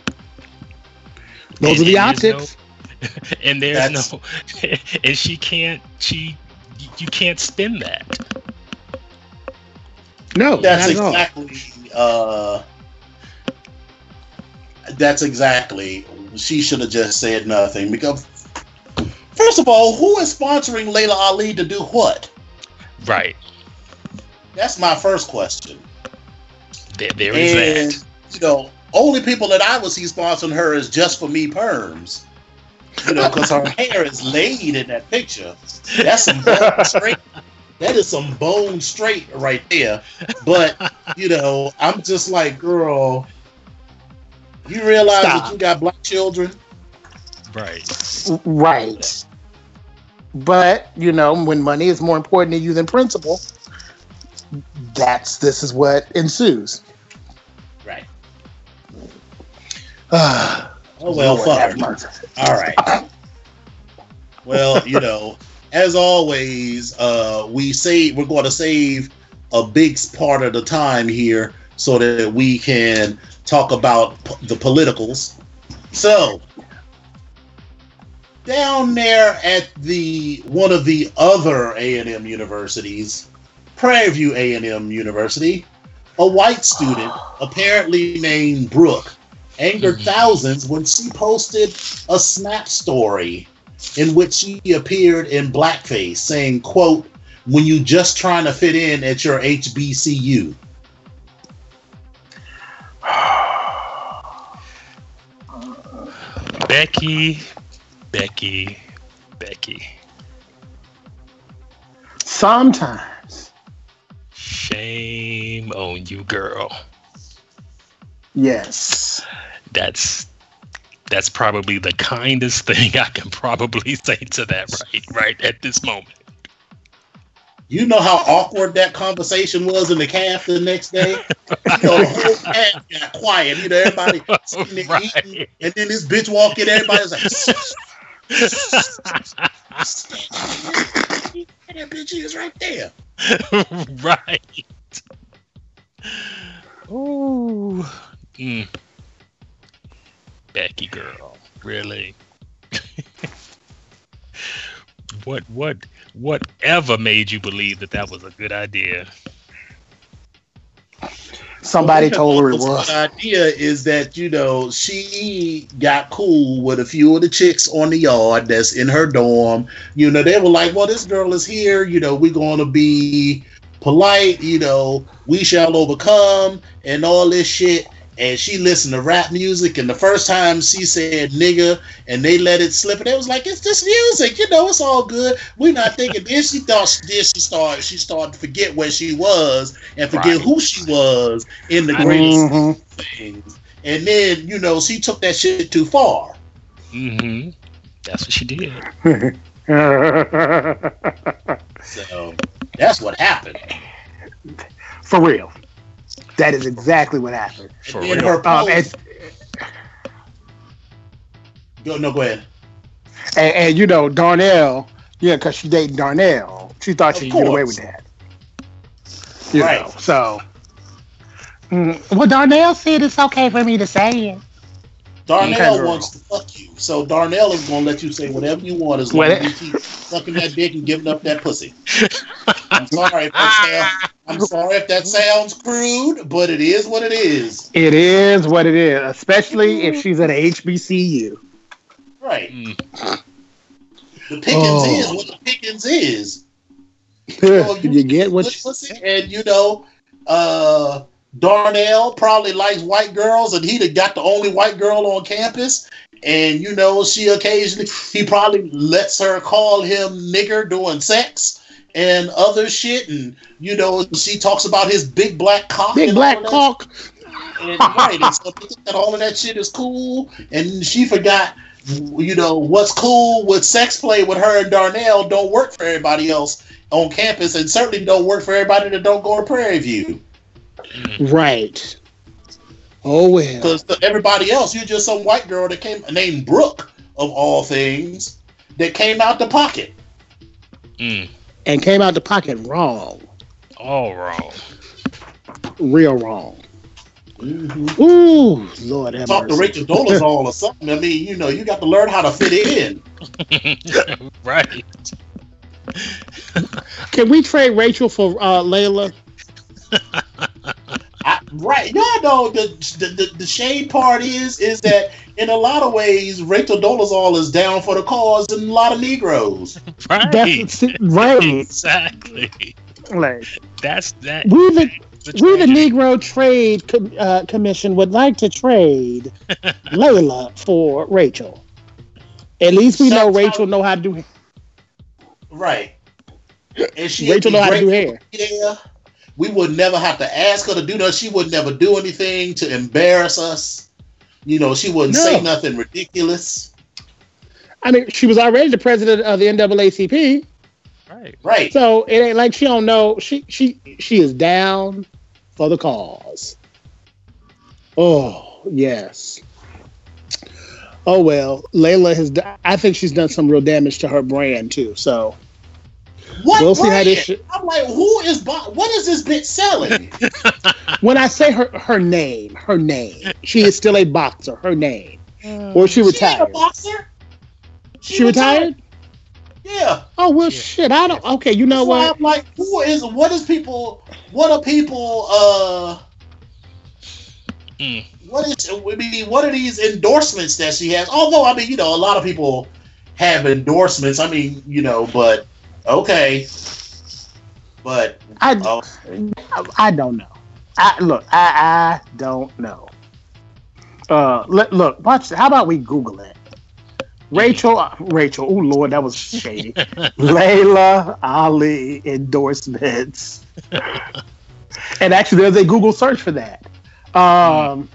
Those and, are the optics. and there's That's... no and she can't she you can't spin that no that's exactly uh that's exactly she should have just said nothing because first of all who is sponsoring laila ali to do what right that's my first question there, there is and, that you know only people that i would see sponsoring her is just for me perms you know, because her hair is laid in that picture. That's some bone straight. That is some bone straight right there. But you know, I'm just like, girl, you realize Stop. that you got black children, right? Right. But you know, when money is more important to you than principle, that's this is what ensues. Right. Uh, Oh well, fuck. All right. well, you know, as always, uh, we say we're going to save a big part of the time here so that we can talk about p- the politicals. So, down there at the one of the other A and M universities, Prairie View A and M University, a white student apparently named Brooke angered mm-hmm. thousands when she posted a snap story in which she appeared in blackface saying quote when you just trying to fit in at your hbcu becky becky becky. Sometimes. Shame on you girl. Yes. That's that's probably the kindest thing I can probably say to that right right at this moment. You know how awkward that conversation was in the calf the next day? You know, the whole calf got quiet. You know, everybody sitting there Right. eating, and then this bitch walk in, everybody's like, that bitch is right there. right. Ooh. Mm. Becky girl, really? what what whatever made you believe that that was a good idea? Somebody Well, told her it the was. idea is that you know she got cool with a few of the chicks on the yard that's in her dorm. You know they were like, "Well, this girl is here. You know we're going to be polite. You know we shall overcome and all this shit." And she listened to rap music, and the first time she said "nigga," and they let it slip, and it was like, "It's just music, you know. It's all good. We're not thinking." then she thought, then she started, she started to forget where she was and forget Right. who she was in the greatest Mhm. things. And then, you know, she took that shit too far. Mm-hmm. That's what she did. So that's what happened. For real. That is exactly what happened. For and real. her Um, and, go, no, go ahead. and, and you know, Darnell, yeah, because she dated Darnell, she thought she could get away with that. You Right. know, so. Mm, well, Darnell said it's okay for me to say it. Darnell girl. wants to fuck you. So Darnell is going to let you say whatever you want as long Well, as you keep sucking that dick and giving up that pussy. I'm sorry if that sounds, I'm sorry if that sounds crude, but it is what it is. It is what it is, especially if she's at a HBCU. Right. Mm. The pickings Oh. is what the pickings is. you get what good you, and you know, uh, Darnell probably likes white girls, and he would have got the only white girl on campus. And you know, she occasionally he probably lets her call him nigger doing sex and other shit. And you know, she talks about his big black cock. big and black all cock. and, right, and so they think that all of that shit is cool, and she forgot, you know, what's cool with sex play with her and Darnell don't work for everybody else on campus, and certainly don't work for everybody that don't go to Prairie View. Right. Oh well. Because everybody else, you're just some white girl that came named Brooke of all things that came out the pocket. Mm. And came out the pocket wrong. All wrong. Real wrong. Mm-hmm. Ooh, Lord have Talk to mercy. Rachel Dolezal or something. I mean, you know, you got to learn how to fit in. right. Can we trade Rachel for uh, Laila? I, right. Y'all know the, the the the shade part is is that in a lot of ways Rachel Dolezal is down for the cause and a lot of Negroes. Right. That's right. Exactly. Like, That's that. we the the we the. Negro Trade Com- uh, Commission would like to trade Laila for Rachel. At least we know Shout out- Rachel know how to do. Right. And she Rachel know how to do hair. there. We would never have to ask her to do that. She would never do anything to embarrass us. You know, she wouldn't No. say nothing ridiculous. I mean, she was already the president of the NAACP, Right. Right. so it ain't like she don't know. She she she is down for the cause. Oh yes. Oh well, Laila has. do- I think she's done some real damage to her brand too. So What We'll see how this shit- I'm like, who is bu- what is this bitch selling? when I say her her name, her name, she is still a boxer. Her name, or she She ain't retired. a boxer. She retired. Yeah. Oh well, Yeah. shit. I don't. Okay, you know That's why what? I'm like, who is what is people what are people uh Mm. what is I mean what are these endorsements that she has? Although I mean, you know, a lot of people have endorsements. I mean, you know, but okay. But I oh, I don't know. I look. I I don't know. Uh, let, look. Watch. How about we Google it? Rachel. uh, Rachel. Oh Lord, that was shady. Laila Ali endorsements. and actually, there's a Google search for that. Um,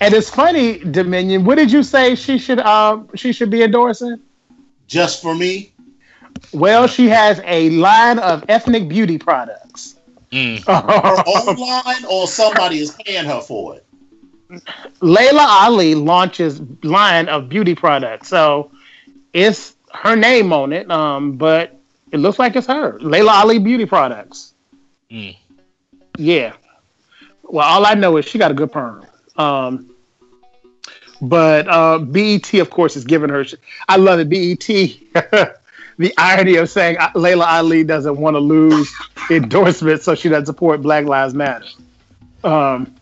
and it's funny, Dominion. What did you say she should um she should be endorsing? just for me. Well, she has a line of ethnic beauty products. Mm. Her own line, or somebody is paying her for it. Laila Ali launches line of beauty products, so it's her name on it. Um, but it looks like it's her, Laila Ali Beauty Products. Mm. Yeah. Well, all I know is she got a good perm. Um, but uh, BET, of course, is giving her. Sh- I love it. BET. the irony of saying uh, Laila Ali doesn't want to lose endorsements, so she doesn't support Black Lives Matter. Um,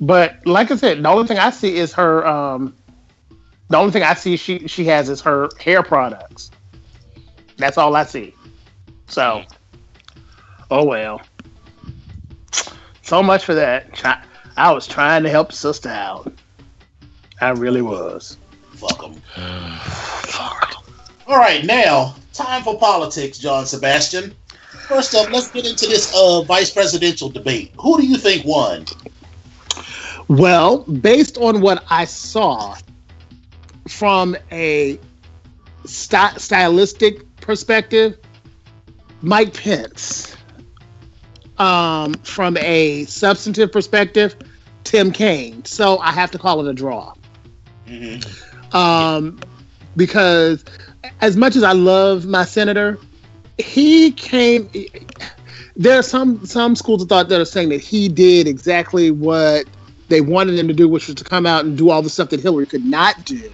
but like I said, the only thing I see is her. Um, the only thing I see she she has is her hair products. That's all I see. So, oh well. So much for that. I was trying to help sister out. I really was. Fuck 'em. All right, now time for politics, John Sebastian. First up, let's get into this uh, vice presidential debate. Who do you think won? Well, based on what I saw from a sty- stylistic perspective, Mike Pence. Um, from a substantive perspective, Tim Kaine. So I have to call it a draw. Mm-hmm. Um, because as much as I love my senator, he came. There are some some schools of thought that are saying that he did exactly what they wanted him to do, which was to come out and do all the stuff that Hillary could not do.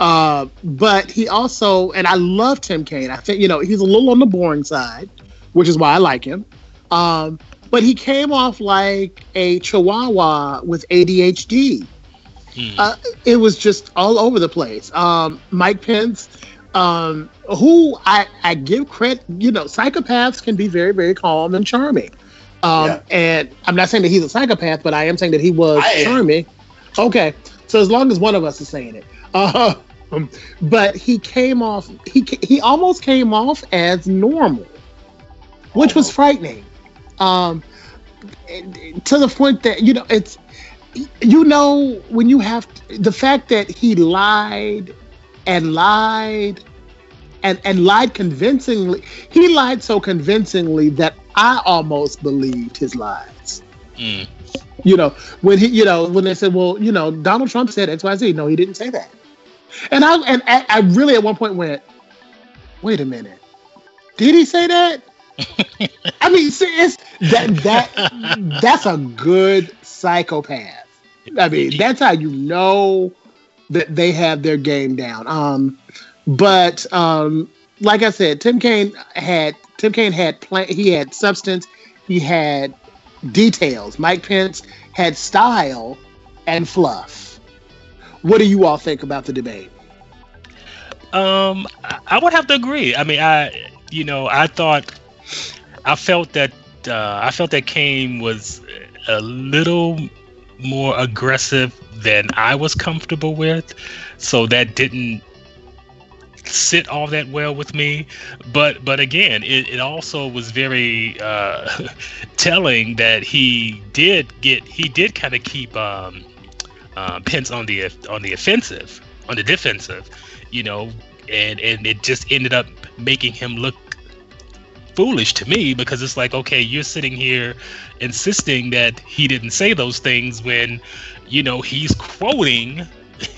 Uh, but he also, and I love Tim Kaine. I think you know he's a little on the boring side, which is why I like him. Um, but he came off like a chihuahua with ADHD. Mm. Uh, it was just all over the place. Um, Mike Pence, um, who I, I give credit, you know, psychopaths can be very, very calm and charming. Um, Yeah. And I'm not saying that he's a psychopath, but I am saying that he was I am. charming. Okay, so as long as one of us is saying it, uh, but he came off. He he almost came off as normal, which was frightening. Um, to the point that you know it's you know when you have the fact that he lied and lied and and lied convincingly. He lied so convincingly that i almost believed his lies. Mm. you know when he you know when they said well you know donald trump said xyz no he didn't say that. And i and i, I really at one point went wait a minute. Did he say that? I mean see, it's that that that's a good psychopath. I mean that's how you know that they have their game down. Um but um like i said tim kaine had tim kaine had plan he had substance he had details. Mike pence had style and fluff. What do you all think about the debate? Um, I, I would have to agree. I mean, I, you know, I thought, I felt that, uh, I felt that Kaine was a little more aggressive than I was comfortable with, so that didn't sit all that well with me. But, but again, it, it also was very uh, telling that he did get, he did kind of keep um, uh, Pence on the on the offensive, on the defensive you know, and and it just ended up making him look foolish to me because it's like, okay, you're sitting here insisting that he didn't say those things when, you know, he's quoting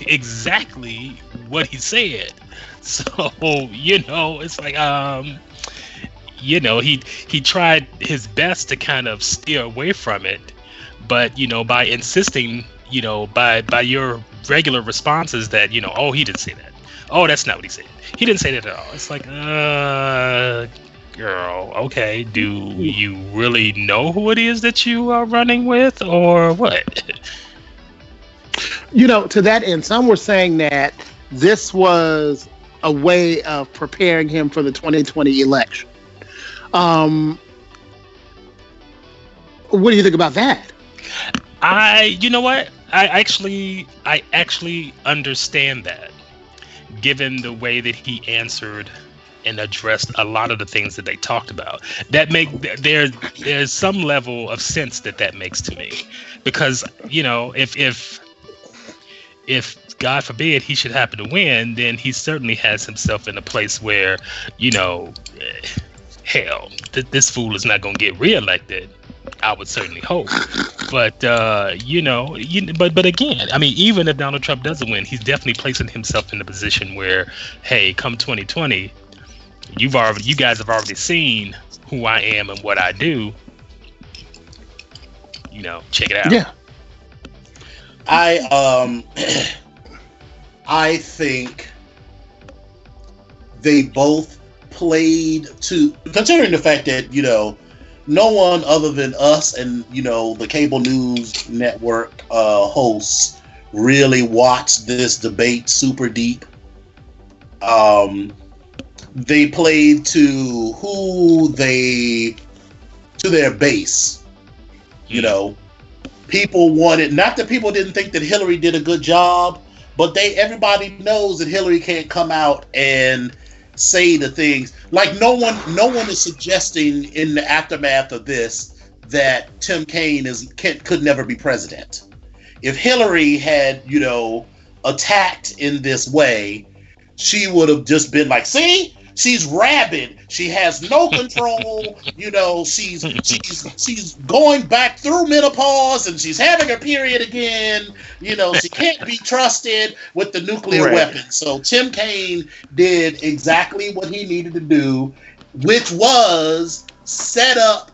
exactly what he said. So, you know, it's like um you know, he he tried his best to kind of steer away from it, but you know, by insisting, you know, by by your regular responses that, you know, oh, he didn't say that. Oh, that's not what he said. He didn't say that at all. It's like, uh, girl, okay. Do you really know who it is that you are running with, or what? you know, to that end, some were saying that this was a way of preparing him for the 2020 election. Um, what do you think about that? I, you know what? I actually, I actually understand that, given the way that he answered and addressed a lot of the things that they talked about. That make there, there's some level of sense that that makes to me, because you know, if if if God forbid he should happen to win, then he certainly has himself in a place where, you know, eh, hell, th- this fool is not going to get reelected. I would certainly hope, but uh, you know, you, but but again, I mean, even if Donald Trump doesn't win, he's definitely placing himself in a position where, hey, come 2020, you've already, you guys have already seen who I am and what I do. You know, check it out. Yeah. I um I think they both played to considering the fact that, you know, no one other than us and, you know, the cable news network uh hosts really watched this debate super deep. Um they played to who they to their base. You hmm. know, people wanted not that people didn't think that Hillary did a good job, but they everybody knows that Hillary can't come out and say the things like no one no one is suggesting in the aftermath of this that Tim Kaine is can, could never be president. If Hillary had, you know, attacked in this way, she would have just been like, "See, she's rabid. She has no control. you know, she's she's she's going back through menopause and she's having her period again. You know, she can't be trusted with the nuclear Right. weapon. So Tim Kaine did exactly what he needed to do, which was set up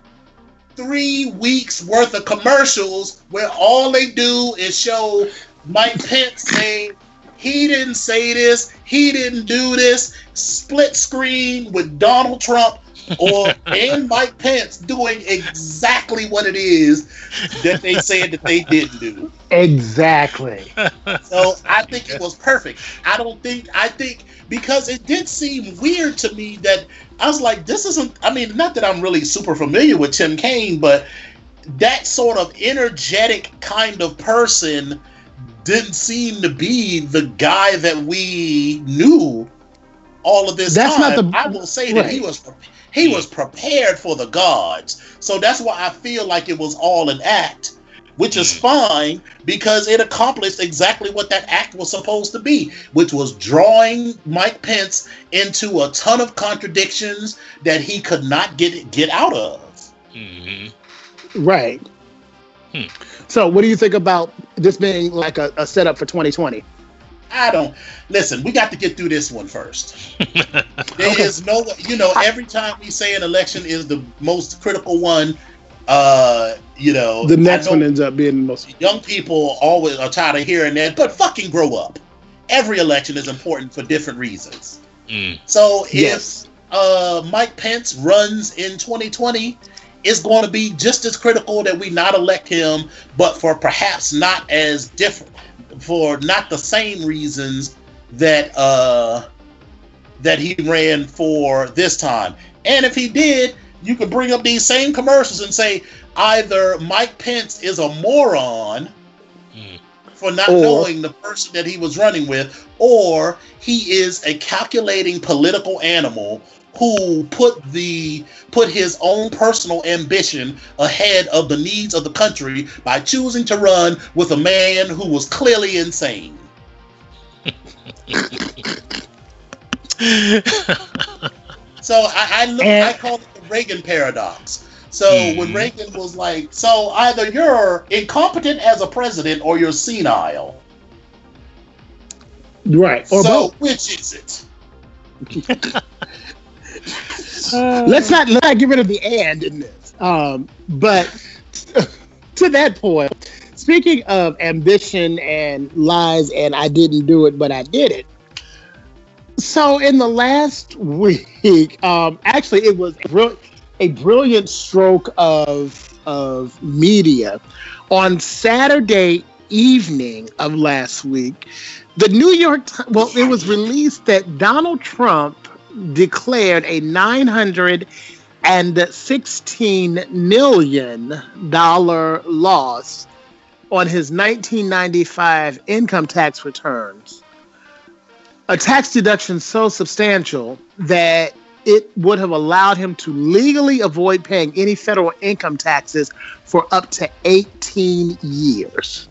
three weeks worth of commercials where all they do is show Mike Pence saying he didn't say this, he didn't do this, split screen with Donald Trump or and Mike Pence doing exactly what it is that they said that they didn't do. Exactly. So I think it was perfect. I don't think I think because it did seem weird to me that I was like, this isn't. I mean, not that I'm really super familiar with Tim Kaine, but that sort of energetic kind of person didn't seem to be the guy that we knew all of this That's time. not the- I will say that he was he was prepared for the gods. So that's why I feel like it was all an act, which is fine because it accomplished exactly what that act was supposed to be, which was drawing Mike Pence into a ton of contradictions that he could not get get out of. hmm Right. Hmm. So, what do you think about this being like a, a setup for 2020? I don't listen. We got to get through this one first. There is Okay. no, you know, every time we say an election is the most critical one, uh, you know, The next know one ends up being the most. young people always are tired of hearing that, but fucking grow up. Every election is important for different reasons. Mm. So if Yes. uh, Mike Pence runs in 2020, it's going to be just as critical that we not elect him, but for perhaps not as different, for not the same reasons that uh, that he ran for this time. And if he did, you could bring up these same commercials and say either Mike Pence is a moron Mm. for not Or- knowing the person that he was running with, or he is a calculating political animal who put the put his own personal ambition ahead of the needs of the country by choosing to run with a man who was clearly insane. So I, I look, I call it the Reagan paradox. So when Mhm. Reagan was like, so either you're incompetent as a president or you're senile. Right. Or so both. which is it? let's not let's not get rid of the and in this. Um, but to that point, speaking of ambition and lies, and I didn't do it, but I did it. So in the last week, um, actually, it was a, brilliant stroke of of media on Saturday evening of last week. The New York well, it was released that Donald Trump declared a nine hundred and sixteen million dollar loss on his 1995 income tax returns. A tax deduction so substantial that it would have allowed him to legally avoid paying any federal income taxes for up to 18 years.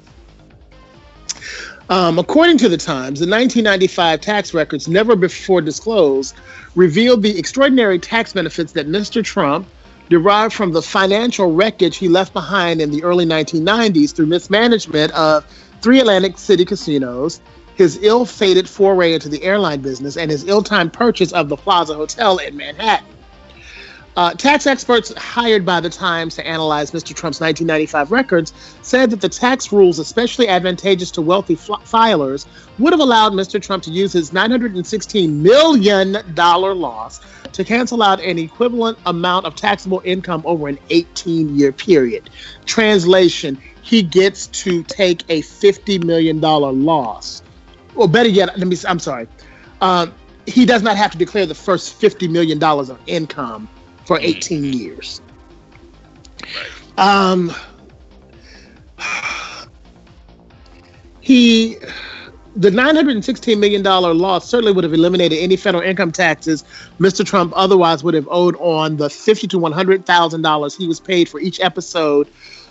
Um, according to the Times, the 1995 tax records, never before disclosed, revealed the extraordinary tax benefits that Mr. Trump derived from the financial wreckage he left behind in the early 1990s through mismanagement of three Atlantic City casinos, his ill fated foray into the airline business, and his ill timed purchase of the Plaza Hotel in Manhattan. Uh, tax experts hired by the Times to analyze Mr. Trump's 1995 records said that the tax rules, especially advantageous to wealthy fl- filers, would have allowed Mr. Trump to use his $916 million loss to cancel out an equivalent amount of taxable income over an 18 year period. Translation He gets to take a $50 million loss. Or better yet, let me, I'm sorry. Um, he does not have to declare the first $50 million of income for 18 years. Um, he, the 916 million dollar loss certainly would have eliminated any federal income taxes Mr. Trump otherwise would have owed on the 50 to 100 thousand dollars he was paid for each episode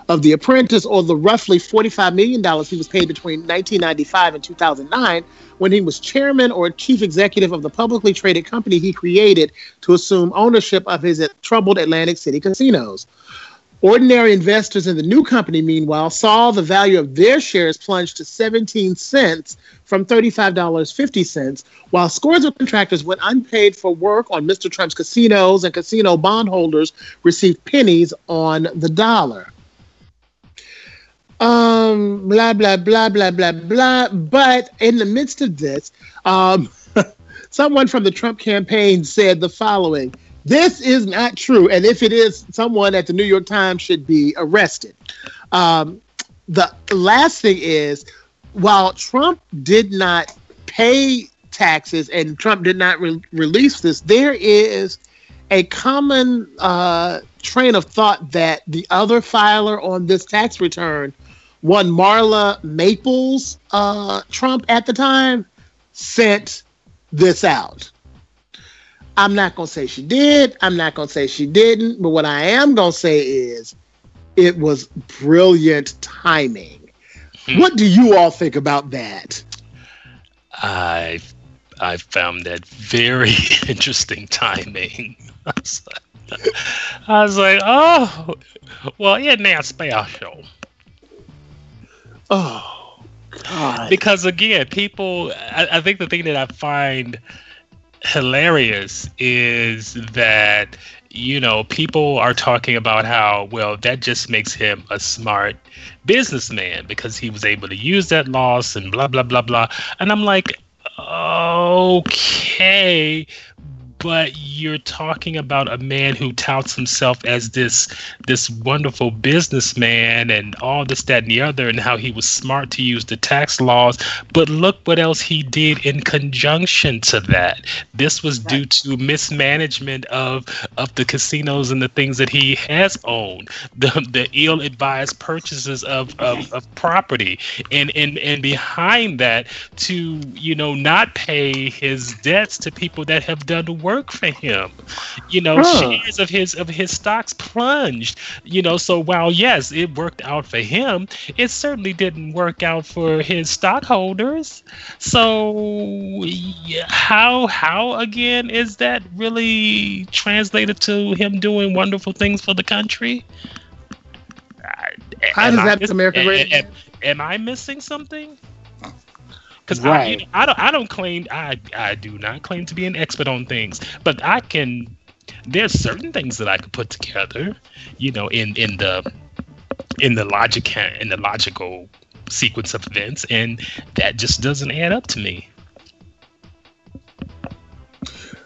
of The Apprentice, or the roughly $45 million he was paid between 1995 and 2009 when he was chairman or chief executive of the publicly traded company he created to assume ownership of his troubled Atlantic City casinos. Ordinary investors in the new company, meanwhile, saw the value of their shares plunge to 17 cents from $35.50, while scores of contractors went unpaid for work on Mr. Trump's casinos and casino bondholders received pennies on the dollar um, blah, blah, blah, blah, blah, blah. But in the midst of this, um, someone from the Trump campaign said the following This is not true. And if it is, someone at the New York Times should be arrested. Um, the last thing is, while Trump did not pay taxes and Trump did not re- release this, there is a common uh, train of thought that the other filer on this tax return one Marla Maples uh, Trump at the time sent this out. I'm not going to say she did. I'm not going to say she didn't. But what I am going to say is it was brilliant timing. Hmm. What do you all think about that? I I found that very interesting timing. I was like, I was like oh, well, isn't that special? Oh, God. Because again, people, I, I think the thing that I find hilarious is that you know, people are talking about how, well, that just makes him a smart businessman because he was able to use that loss and blah, blah, blah, blah. And I'm like, okay, but you're talking about a man who touts himself as this this wonderful businessman and all this that and the other and how he was smart to use the tax laws. But look what else he did in conjunction to that. This was due to mismanagement of of the casinos and the things that he has owned the the ill-advised purchases of, of, of property. And and and behind that to you know not pay his debts to people that have done the work work for him. You know, huh. shares of his of his stocks plunged. You know, so while yes, it worked out for him, it certainly didn't work out for his stockholders. So how how again is that really translated to him doing wonderful things for the country? How does that make America am, am I missing something? Because right. I, you know, I don't I don't claim I I do not claim to be an expert on things, but I can. There's certain things that I could put together, you know, in in the in the logic in the logical sequence of events, and that just doesn't add up to me.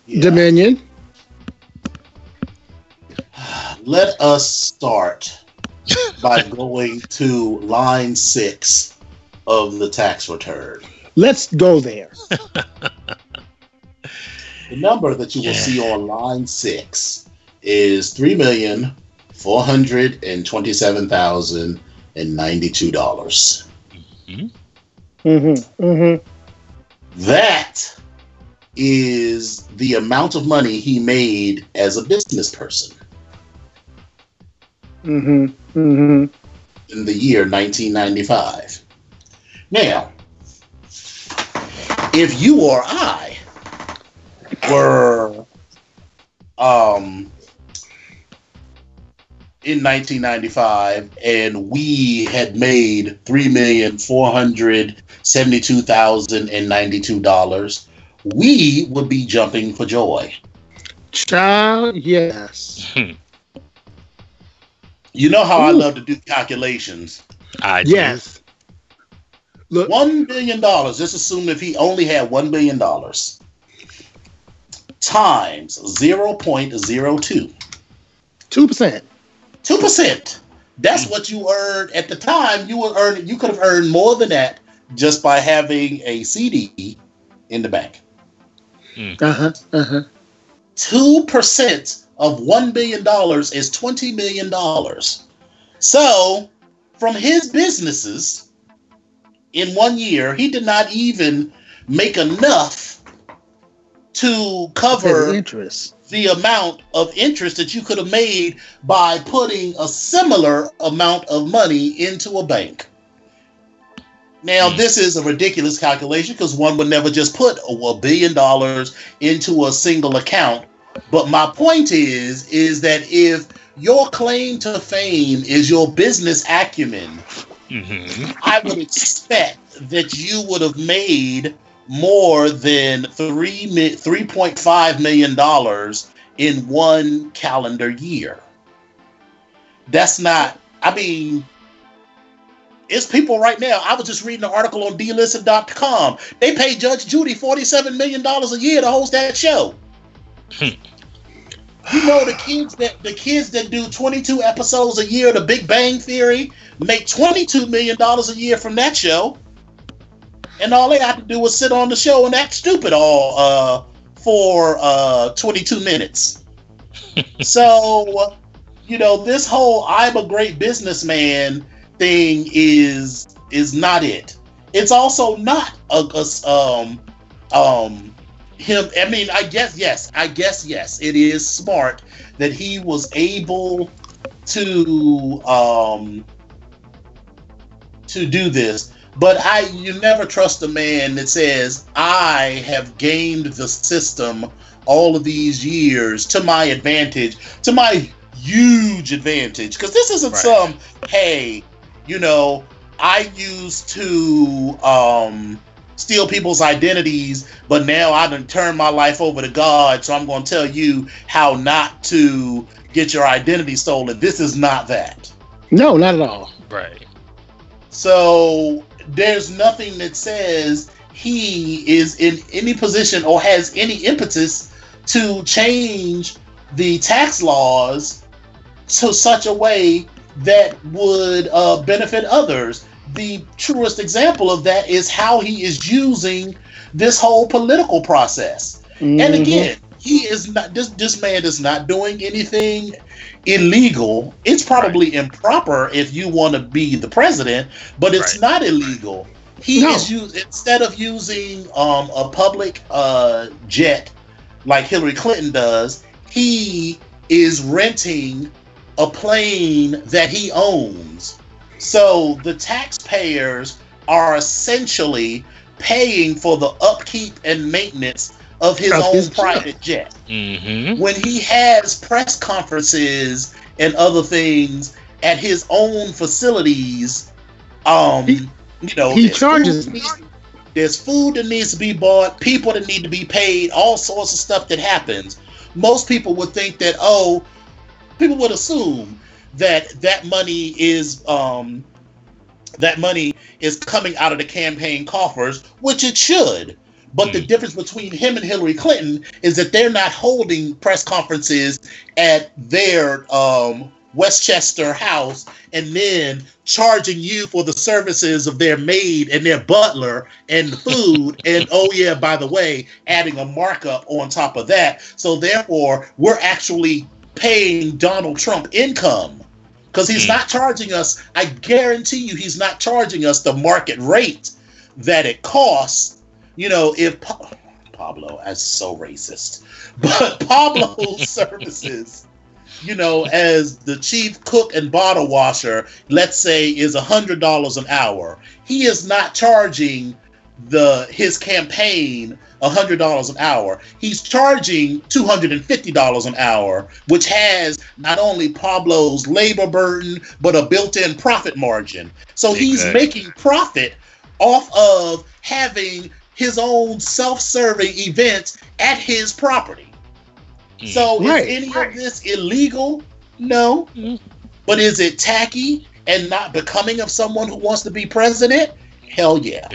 Yeah. Dominion. Let us start by going to line six of the tax return. Let's go there. the number that you will yeah. see on line six is three million four hundred and twenty-seven thousand and ninety-two dollars. Mm-hmm. Mm-hmm. Mm-hmm. That is the amount of money he made as a business person. Mm-hmm. Mm-hmm. In the year 1995. Now, if you or I were um, in 1995 and we had made three million four hundred seventy-two thousand and ninety-two dollars, we would be jumping for joy. Child, yes. You know how I love to do calculations. I do. Yes. Look, One billion dollars. Just assume if he only had one billion dollars times zero point zero two. two percent. Two percent. That's what you earned at the time. You were earning. You could have earned more than that just by having a CD in the bank. Uh huh. Uh huh. Two percent of one billion dollars is twenty million dollars. So, from his businesses in one year, he did not even make enough to cover interest. the amount of interest that you could have made by putting a similar amount of money into a bank. Now, Hmm. this is a ridiculous calculation because one would never just put a, a billion dollars into a single account. But my point is, is that if your claim to fame is your business acumen, hmm I would expect that you would have made more than three three point five million dollars in one calendar year. That's not. I mean, it's people right now. I was just reading an article on dlisted.com. They pay Judge Judy forty seven million dollars a year to host that show. You know the kids that the kids that do 22 episodes a year The Big Bang Theory make 22 million dollars a year from that show, and all they have to do is sit on the show and act stupid all uh, for uh, 22 minutes. so, you know, this whole "I'm a great businessman" thing is is not it. It's also not a um um him i mean i guess yes i guess yes it is smart that he was able to um to do this but i you never trust a man that says i have gamed the system all of these years to my advantage to my huge advantage because this isn't Right. some hey you know i used to um steal people's identities, but now I done turned my life over to God, so I'm going to tell you how not to get your identity stolen. This is not that. No, not at all. Right. So there's nothing that says he is in any position or has any impetus to change the tax laws to such a way that would uh, benefit others. The truest example of that is how he is using this whole political process. And Mhm. again, he is not this this man is not doing anything illegal. It's probably improper if you want to be the president, but it's Right. not illegal. He No. is used instead of using um, a public uh, jet like Hillary Clinton does, he is renting a plane that he owns. So the taxpayers are essentially paying for the upkeep and maintenance of his Of own his jet. private jet. hmm When he has press conferences and other things at his own facilities, um, He- you know, he charges- food there's food that needs to be bought, people that need to be paid, all sorts of stuff that happens. Most people would think that, oh, people would assume that that money is um, that money is coming out of the campaign coffers, which it should. But the Mm. difference between him and Hillary Clinton is that they're not holding press conferences at their um, Westchester house and then charging you for the services of their maid and their butler and food. and oh, yeah, by the way, adding a markup on top of that. So therefore, we're actually paying Donald Trump income because he's Mm. not charging us. I guarantee you, he's not charging us the market rate that it costs. You know, if Pa- Pablo, as so racist, but Pablo's services, you know, as the chief cook and bottle washer, let's say, is a hundred dollars an hour. He is not charging the his campaign hundred dollars an hour. He's charging two hundred and fifty dollars an hour, which has not only Pablo's labor burden but a built-in profit margin. So exactly. he's making profit off of having his own self-serving events at his property. Mm. So right. is any of this illegal? No. Mm. But is it tacky and not becoming of someone who wants to be president? Hell yeah.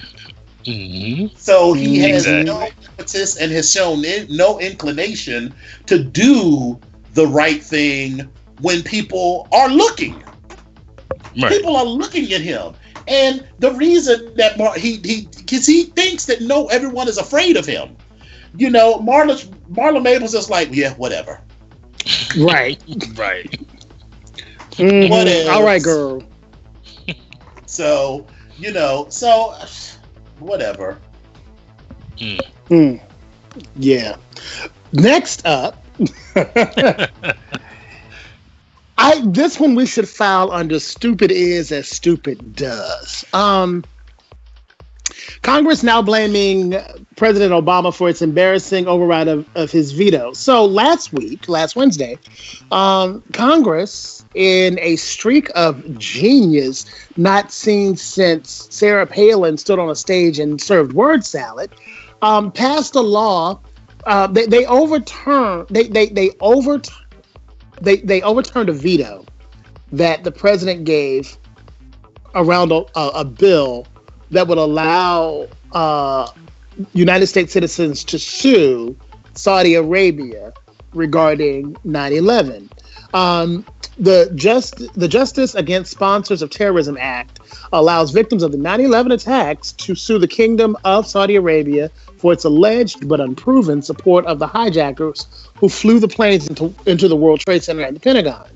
Mm-hmm. So he has exactly. no impetus and has shown no inclination to do the right thing when people are looking. Right. People are looking at him. And the reason that Mar- he he because he thinks that no everyone is afraid of him. You know, Marla Marla Maples is like, yeah, whatever. Right. right. Mm-hmm. What else? All right, girl. so, you know, so whatever. Mm. Mm. Yeah. Next up, I this one we should file under stupid is as stupid does. Um, Congress now blaming President Obama for its embarrassing override of, of his veto. So last week, last Wednesday, um, Congress, in a streak of genius not seen since Sarah Palin stood on a stage and served word salad, um, passed a law. Uh, they, they overturned they they they overturned they, they overturned a veto that the president gave around a, a, a bill that would allow uh, United States citizens to sue Saudi Arabia regarding 9 11. Um, the just the Justice Against Sponsors of Terrorism Act allows victims of the 9/11 attacks to sue the Kingdom of Saudi Arabia for its alleged but unproven support of the hijackers who flew the planes into, into the World Trade Center and the Pentagon.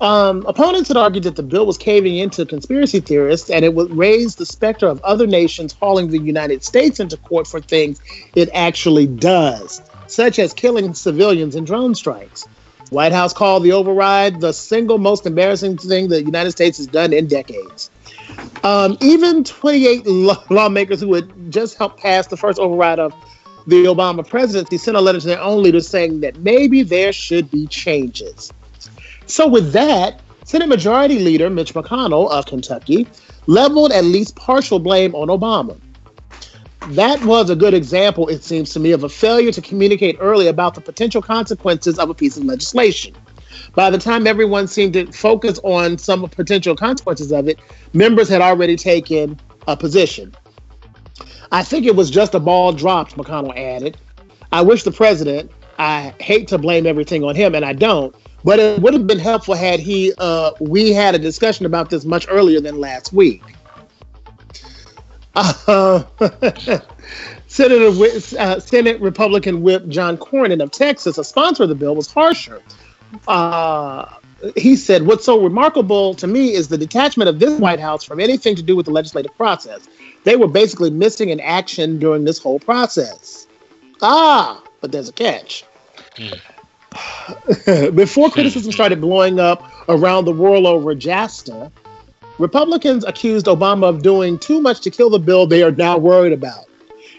Um, opponents had argued that the bill was caving into conspiracy theorists and it would raise the specter of other nations hauling the United States into court for things it actually does, such as killing civilians in drone strikes. White House called the override the single most embarrassing thing the United States has done in decades. Um, even 28 lawmakers who had just helped pass the first override of the Obama presidency sent a letter to their own leaders saying that maybe there should be changes. So, with that, Senate Majority Leader Mitch McConnell of Kentucky leveled at least partial blame on Obama. That was a good example, it seems to me, of a failure to communicate early about the potential consequences of a piece of legislation. By the time everyone seemed to focus on some potential consequences of it, members had already taken a position. I think it was just a ball dropped, McConnell added. I wish the president, I hate to blame everything on him, and I don't, but it would have been helpful had he uh, we had a discussion about this much earlier than last week. Uh, Senator uh, Senate Republican Whip John Cornyn of Texas, a sponsor of the bill, was harsher. Uh, he said, "What's so remarkable to me is the detachment of this White House from anything to do with the legislative process. They were basically missing in action during this whole process." Ah, but there's a catch. Before criticism started blowing up around the world over JASTA, Republicans accused Obama of doing too much to kill the bill they are now worried about.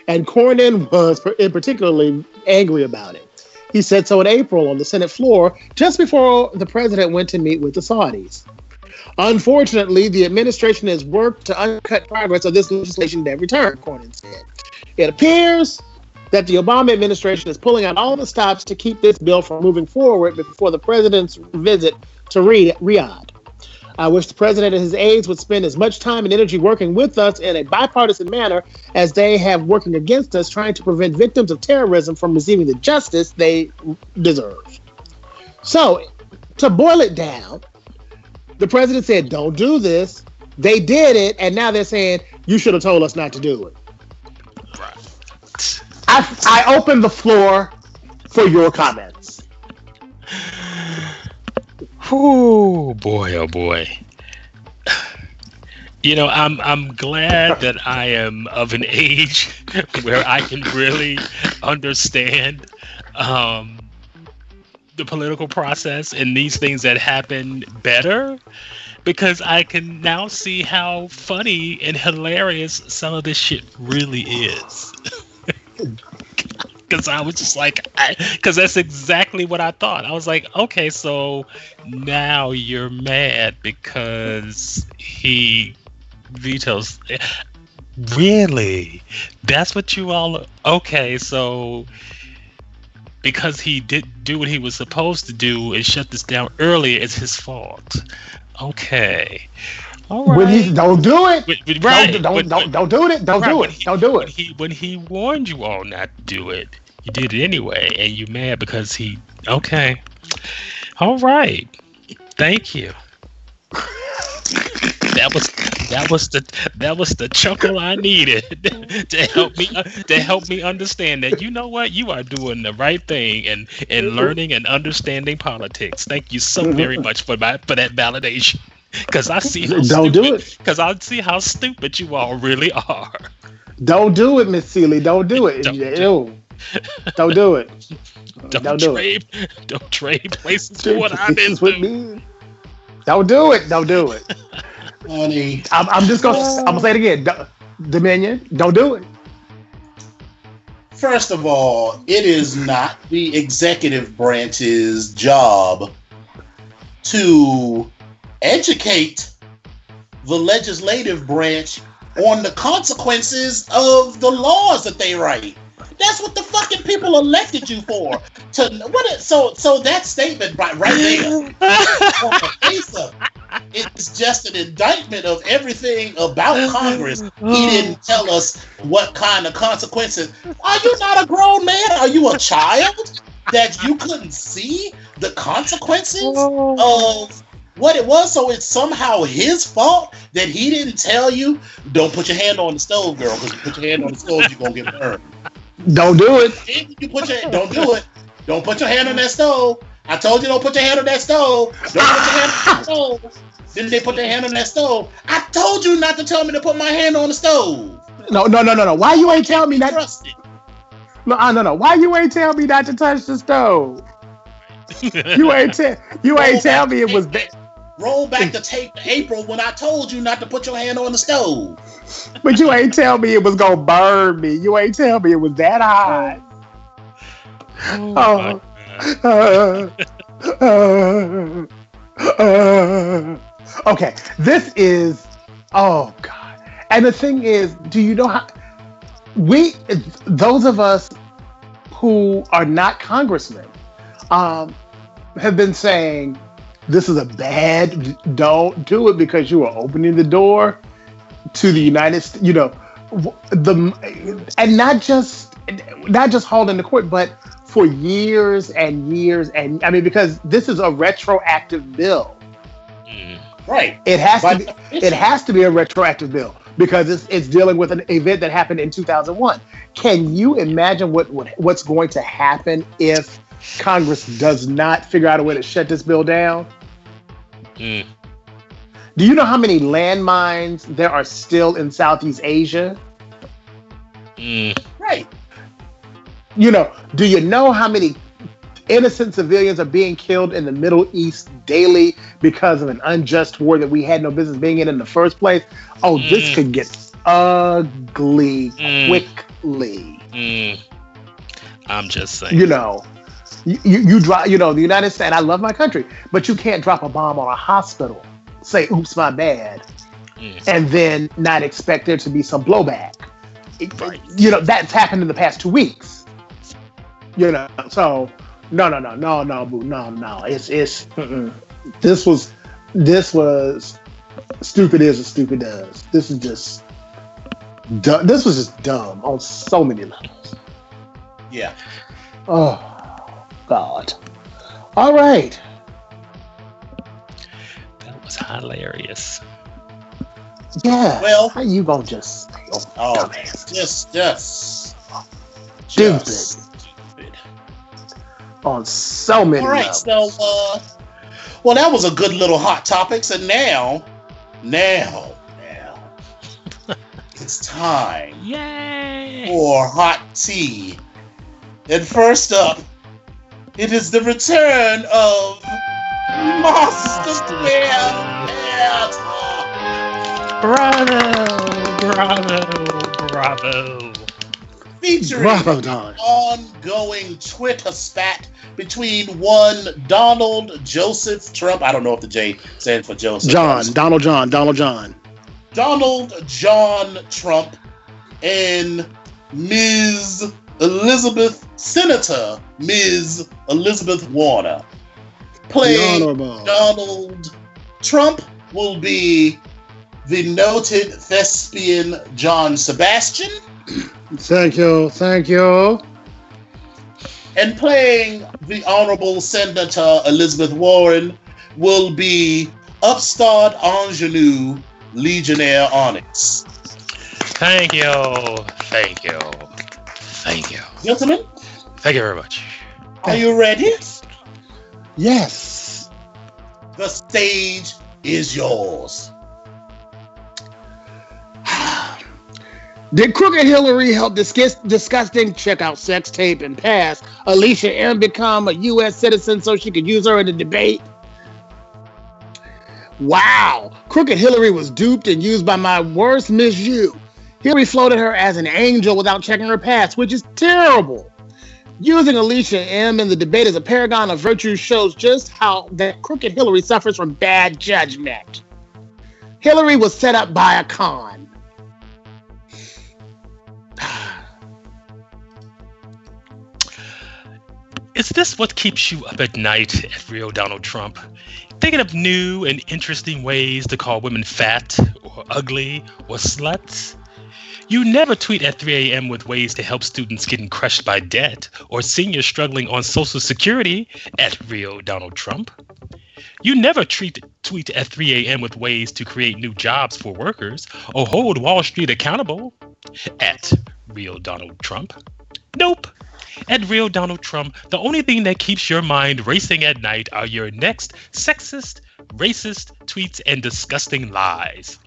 And Cornyn was particularly angry about it. He said so in April on the Senate floor, just before the president went to meet with the Saudis. Unfortunately, the administration has worked to uncut progress of this legislation at every turn, Cornyn said. It appears that the Obama administration is pulling out all the stops to keep this bill from moving forward before the president's visit to Riyadh. I wish the president and his aides would spend as much time and energy working with us in a bipartisan manner as they have working against us, trying to prevent victims of terrorism from receiving the justice they deserve. So, to boil it down, the president said, Don't do this. They did it, and now they're saying, You should have told us not to do it. I, I open the floor for your comments. Oh boy, oh boy. You know, I'm I'm glad that I am of an age where I can really understand um, the political process and these things that happen better because I can now see how funny and hilarious some of this shit really is. Because I was just like, because that's exactly what I thought. I was like, okay, so now you're mad because he vetoes. Really? That's what you all. Okay, so because he did do what he was supposed to do and shut this down earlier, it's his fault. Okay. All right. When he don't do it, But- but- right. don't don't, but- don't don't do it. Don't right, do it. he- Don't do When it. he when he warned you all not to do it, you did it anyway, and you mad because he. Okay. All right. Thank you. That was that was the that was the chuckle I needed to help me uh, to help me understand that you know what you are doing the right thing and and learning and understanding politics. Thank you so very much for my for that validation. Because I see how Don't do it. Because I see how stupid you all really are. Don't do it, Miss Seeley. Don't do it. Don't Ew. Don't do it. Don't, Don't do it. trade. Don't trade places for what I've been This is what through. me- Don't do it. Don't do it. Honey, I'm, I'm just gonna. I'm gonna say it again. Don't- Dominion. Don't do it. first of all, it is not the executive branch's job to educate the legislative branch on the consequences of the laws that they write. That's what the fucking people elected you for. To what? It, so so that statement right right there on the face of it's just an indictment of everything about Congress. He didn't tell us what kind of consequences. Are you not a grown man? Are you a child that you couldn't see the consequences of what it was? So it's somehow his fault that he didn't tell you. Don't put your hand on the stove, girl, because you put your hand on the stove, you're gonna get burned. Don't do it. You put your don't do it. Don't put your hand on that stove. I told you don't put your hand on that stove. Don't put your hand on the stove. Then they put their hand on that stove. I told you not to tell me to put my hand on the stove. No, no, no, no, no. Why you ain't tell me not? Trust it. No, uh, no, no. Why you ain't tell me not to touch the stove? You ain't tell. You ain't tell me it was. Ba- Roll back the tape to April when I told you not to put your hand on the stove. but you ain't tell me it was gonna burn me. You ain't tell me it was that hot. Oh, Oh. Uh, uh, uh. okay, this is. Oh God! And the thing is, do you know how we, those of us who are not congressmen, um, have been saying this is a bad. Don't do it because you are opening the door to the United States. You know, the and not just not just hauled into court, but for years and years and I mean because this is a retroactive bill. Mm. Right. It has By to be it has to be a retroactive bill because it's it's dealing with an event that happened in 2001. Can you imagine what, what what's going to happen if Congress does not figure out a way to shut this bill down? Mm. Do you know how many landmines there are still in Southeast Asia? Mm. Right. You know, do you know how many innocent civilians are being killed in the Middle East daily because of an unjust war that we had no business being in in the first place? Oh, this Mm. could get ugly Mm. quickly. Mm. I'm just saying. You know, you, you, you drop, you know, the United States, I love my country, but you can't drop a bomb on a hospital, say, oops, my bad, Mm. and then not expect there to be some blowback. Right. You know, that's happened in the past two weeks. You know, so no, no, no, no, no, boo, no, no. It's it's mm-mm. this was this was stupid is as stupid does. This is just du- this was just dumb on so many levels. Yeah. Oh God. All right. That was hilarious. Yeah. Well- how you gonna just oh, Oh, dumbass. just, just, Stupid. just stupid. on so many All right, levels. so uh, well, that was a good little hot topics, and now, now, now, it's time Yay! for hot tea. And first up, it is the return of Master Bear. Bravo, bravo, bravo. Featuring Bravo, Don. ongoing Twitter spat between one Donald Joseph Trump. I don't know if the J stands for Joseph. John, Donald John, Donald John. Donald John Trump and Ms. Elizabeth, Senator Ms. Elizabeth Warner. The Playing Donald Trump will be the noted thespian John Sebastian. Thank you, thank you. And playing the Honorable Senator Elizabeth Warren will be upstart ingenue Legionnaire Onyx. Thank you, thank you, thank you, Gentlemen, thank you very much. are you ready? Yes. The stage is yours. Did Crooked Hillary help discuss, disgusting check out sex tape and pass Alicia M become a U.S. citizen so she could use her in the debate? Wow. Crooked Hillary was duped and used by my worst Miss You. Hillary floated her as an angel without checking her past, which is terrible. Using Alicia M in the debate as a paragon of virtue shows just how that Crooked Hillary suffers from bad judgment. Hillary was set up by a con. Is this what keeps you up at night Real Donald Trump? Thinking of new and interesting ways to call women fat or ugly or sluts? You never tweet at 3 a.m. with ways to help students getting crushed by debt or seniors struggling on Social Security at Real Donald Trump. You never treat, tweet at 3 a.m. with ways to create new jobs for workers or hold Wall Street accountable at Real Donald Trump. Nope. At Real Donald Trump, the only thing that keeps your mind racing at night are your next sexist, racist tweets and disgusting lies.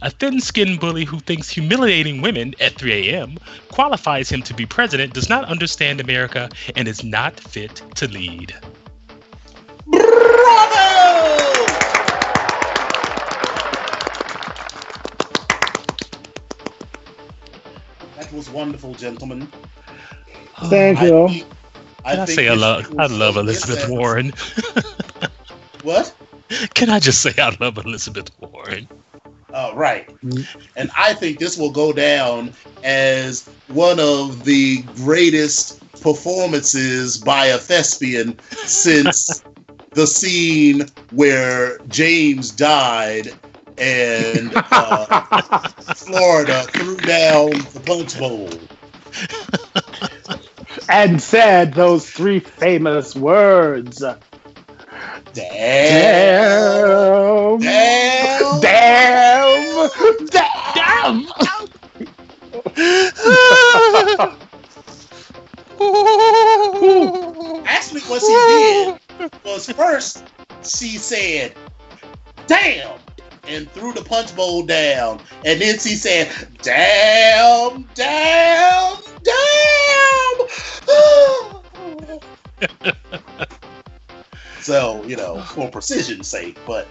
A thin skinned bully who thinks humiliating women at 3 a.m. qualifies him to be president does not understand America and is not fit to lead. Bravo! That was wonderful, gentlemen. Oh, Thank I you. think- Can I say I love I love Elizabeth good. Warren? What? Can I just say I love Elizabeth Warren? Uh, right. Mhm. And I think this will go down as one of the greatest performances by a thespian since the scene where James died and uh, Florida threw down the punch bowl. and said those three famous words. Damn. Damn. Damn. Damn. Damn. Actually, what she did was first she said, damn, and threw the punch bowl down. And then she said, damn, damn, damn. so, you know, for precision's sake, but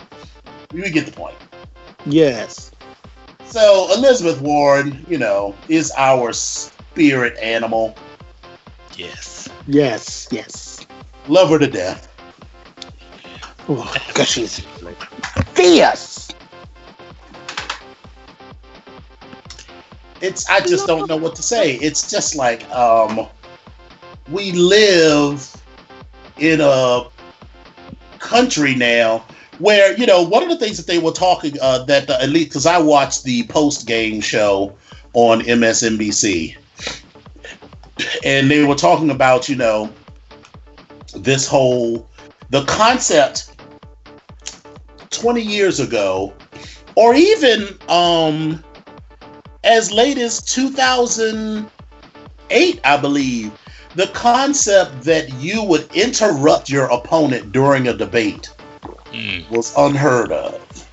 we get the point. Yes. So, Elizabeth Warren, you know, is our spirit animal. Yes. Yes. Yes. Love her to death. Because she's fierce. it's I just don't know what to say. It's just like um we live in a country now where you know one of the things that they were talking uh that the elite because I watched the post game show on MSNBC and they were talking about you know this whole the concept 20 years ago or even um as late as 2008, I believe, the concept that you would interrupt your opponent during a debate Mm. was unheard of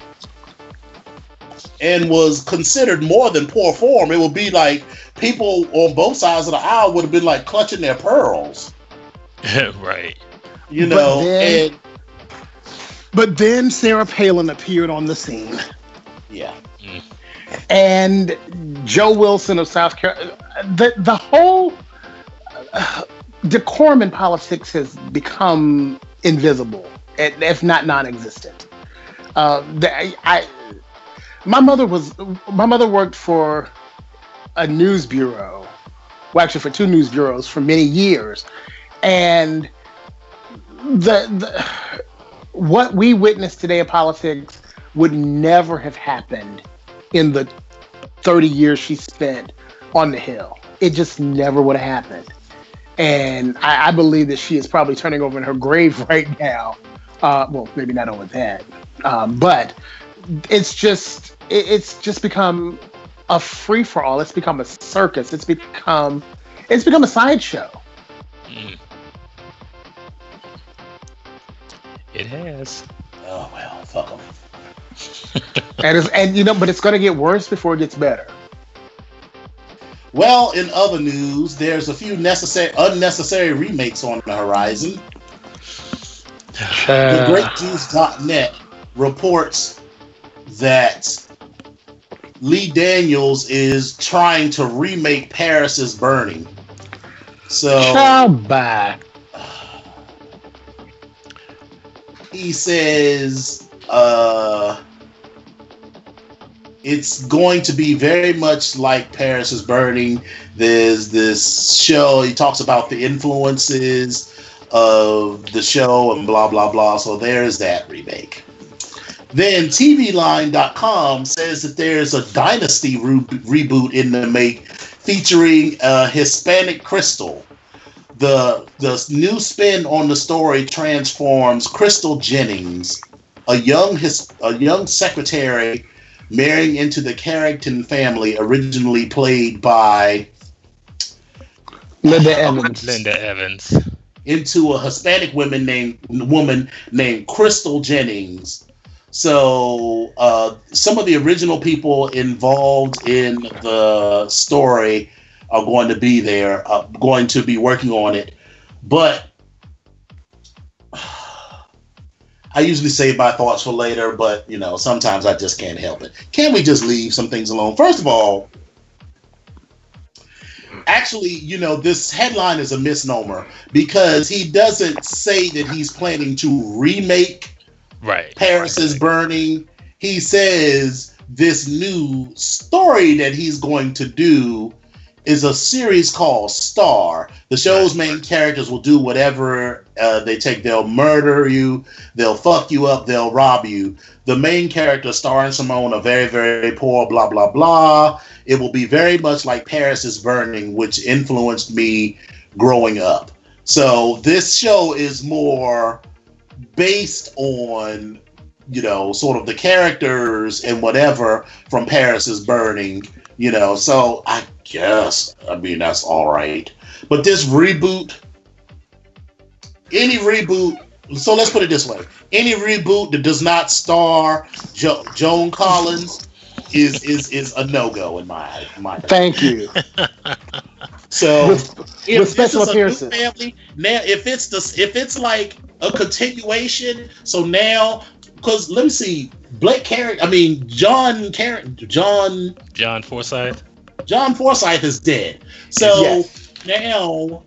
and was considered more than poor form. It would be like people on both sides of the aisle would have been like clutching their pearls, right. you know, But know, then- and But then Sarah Palin appeared on the scene. Yeah. and Joe Wilson of South Carolina. The the whole decorum in politics has become invisible, if not non-existent. Uh, I, I, my mother was my mother worked for a news bureau, well, actually for two news bureaus for many years, and the, the what we witness today in politics would never have happened in the 30 years she spent on the Hill. It just never would have happened. And I, I believe that she is probably turning over in her grave right now. Uh, well, maybe not over that, um, but it's just it, it's just become a free for all. It's become a circus. It's become it's become a sideshow. Mm. It has. Oh well, fuck them. and it's, and you know, but it's going to get worse before it gets better. Well, in other news, there's a few necessary unnecessary remakes on the horizon. Uh, TheGreatJews.net reports that Lee Daniels is trying to remake Paris is Burning. So, bad? He says, uh, it's going to be very much like Paris is Burning. There's this show, he talks about the influences of the show and blah, blah, blah. So there's that remake. Then TVLine.com says that there's a Dynasty re- reboot in the make featuring a Hispanic Crystal. The, the new spin on the story transforms Crystal Jennings, a young his, a young secretary marrying into the Carrington family, originally played by Linda Evans. Linda Evans. Into a Hispanic woman named woman named Crystal Jennings. So uh, some of the original people involved in the story are going to be there, uh, going to be working on it, but I usually save my thoughts for later, but you know, sometimes I just can't help it. Can we just leave some things alone? First of all, actually, you know, this headline is a misnomer because he doesn't say that he's planning to remake right. Paris is Burning. He says this new story that he's going to do is a series called Star. The show's main characters will do whatever uh, they take. They'll murder you, they'll fuck you up, they'll rob you. The main character, Star and Simone, are very, very poor, blah, blah, blah. It will be very much like Paris is Burning, which influenced me growing up. So this show is more based on, you know, sort of the characters and whatever from Paris is Burning you know, so I guess I mean that's all right. But this reboot, any reboot. So let's put it this way: any reboot that does not star jo- Joan Collins is is is a no go in my my. Thank you. So with, if with special appearances, family now if it's the if it's like a continuation, so now because let me see, Blake Carrick. I mean, John Carrick, John John Forsythe. John Forsythe is dead. So yes. now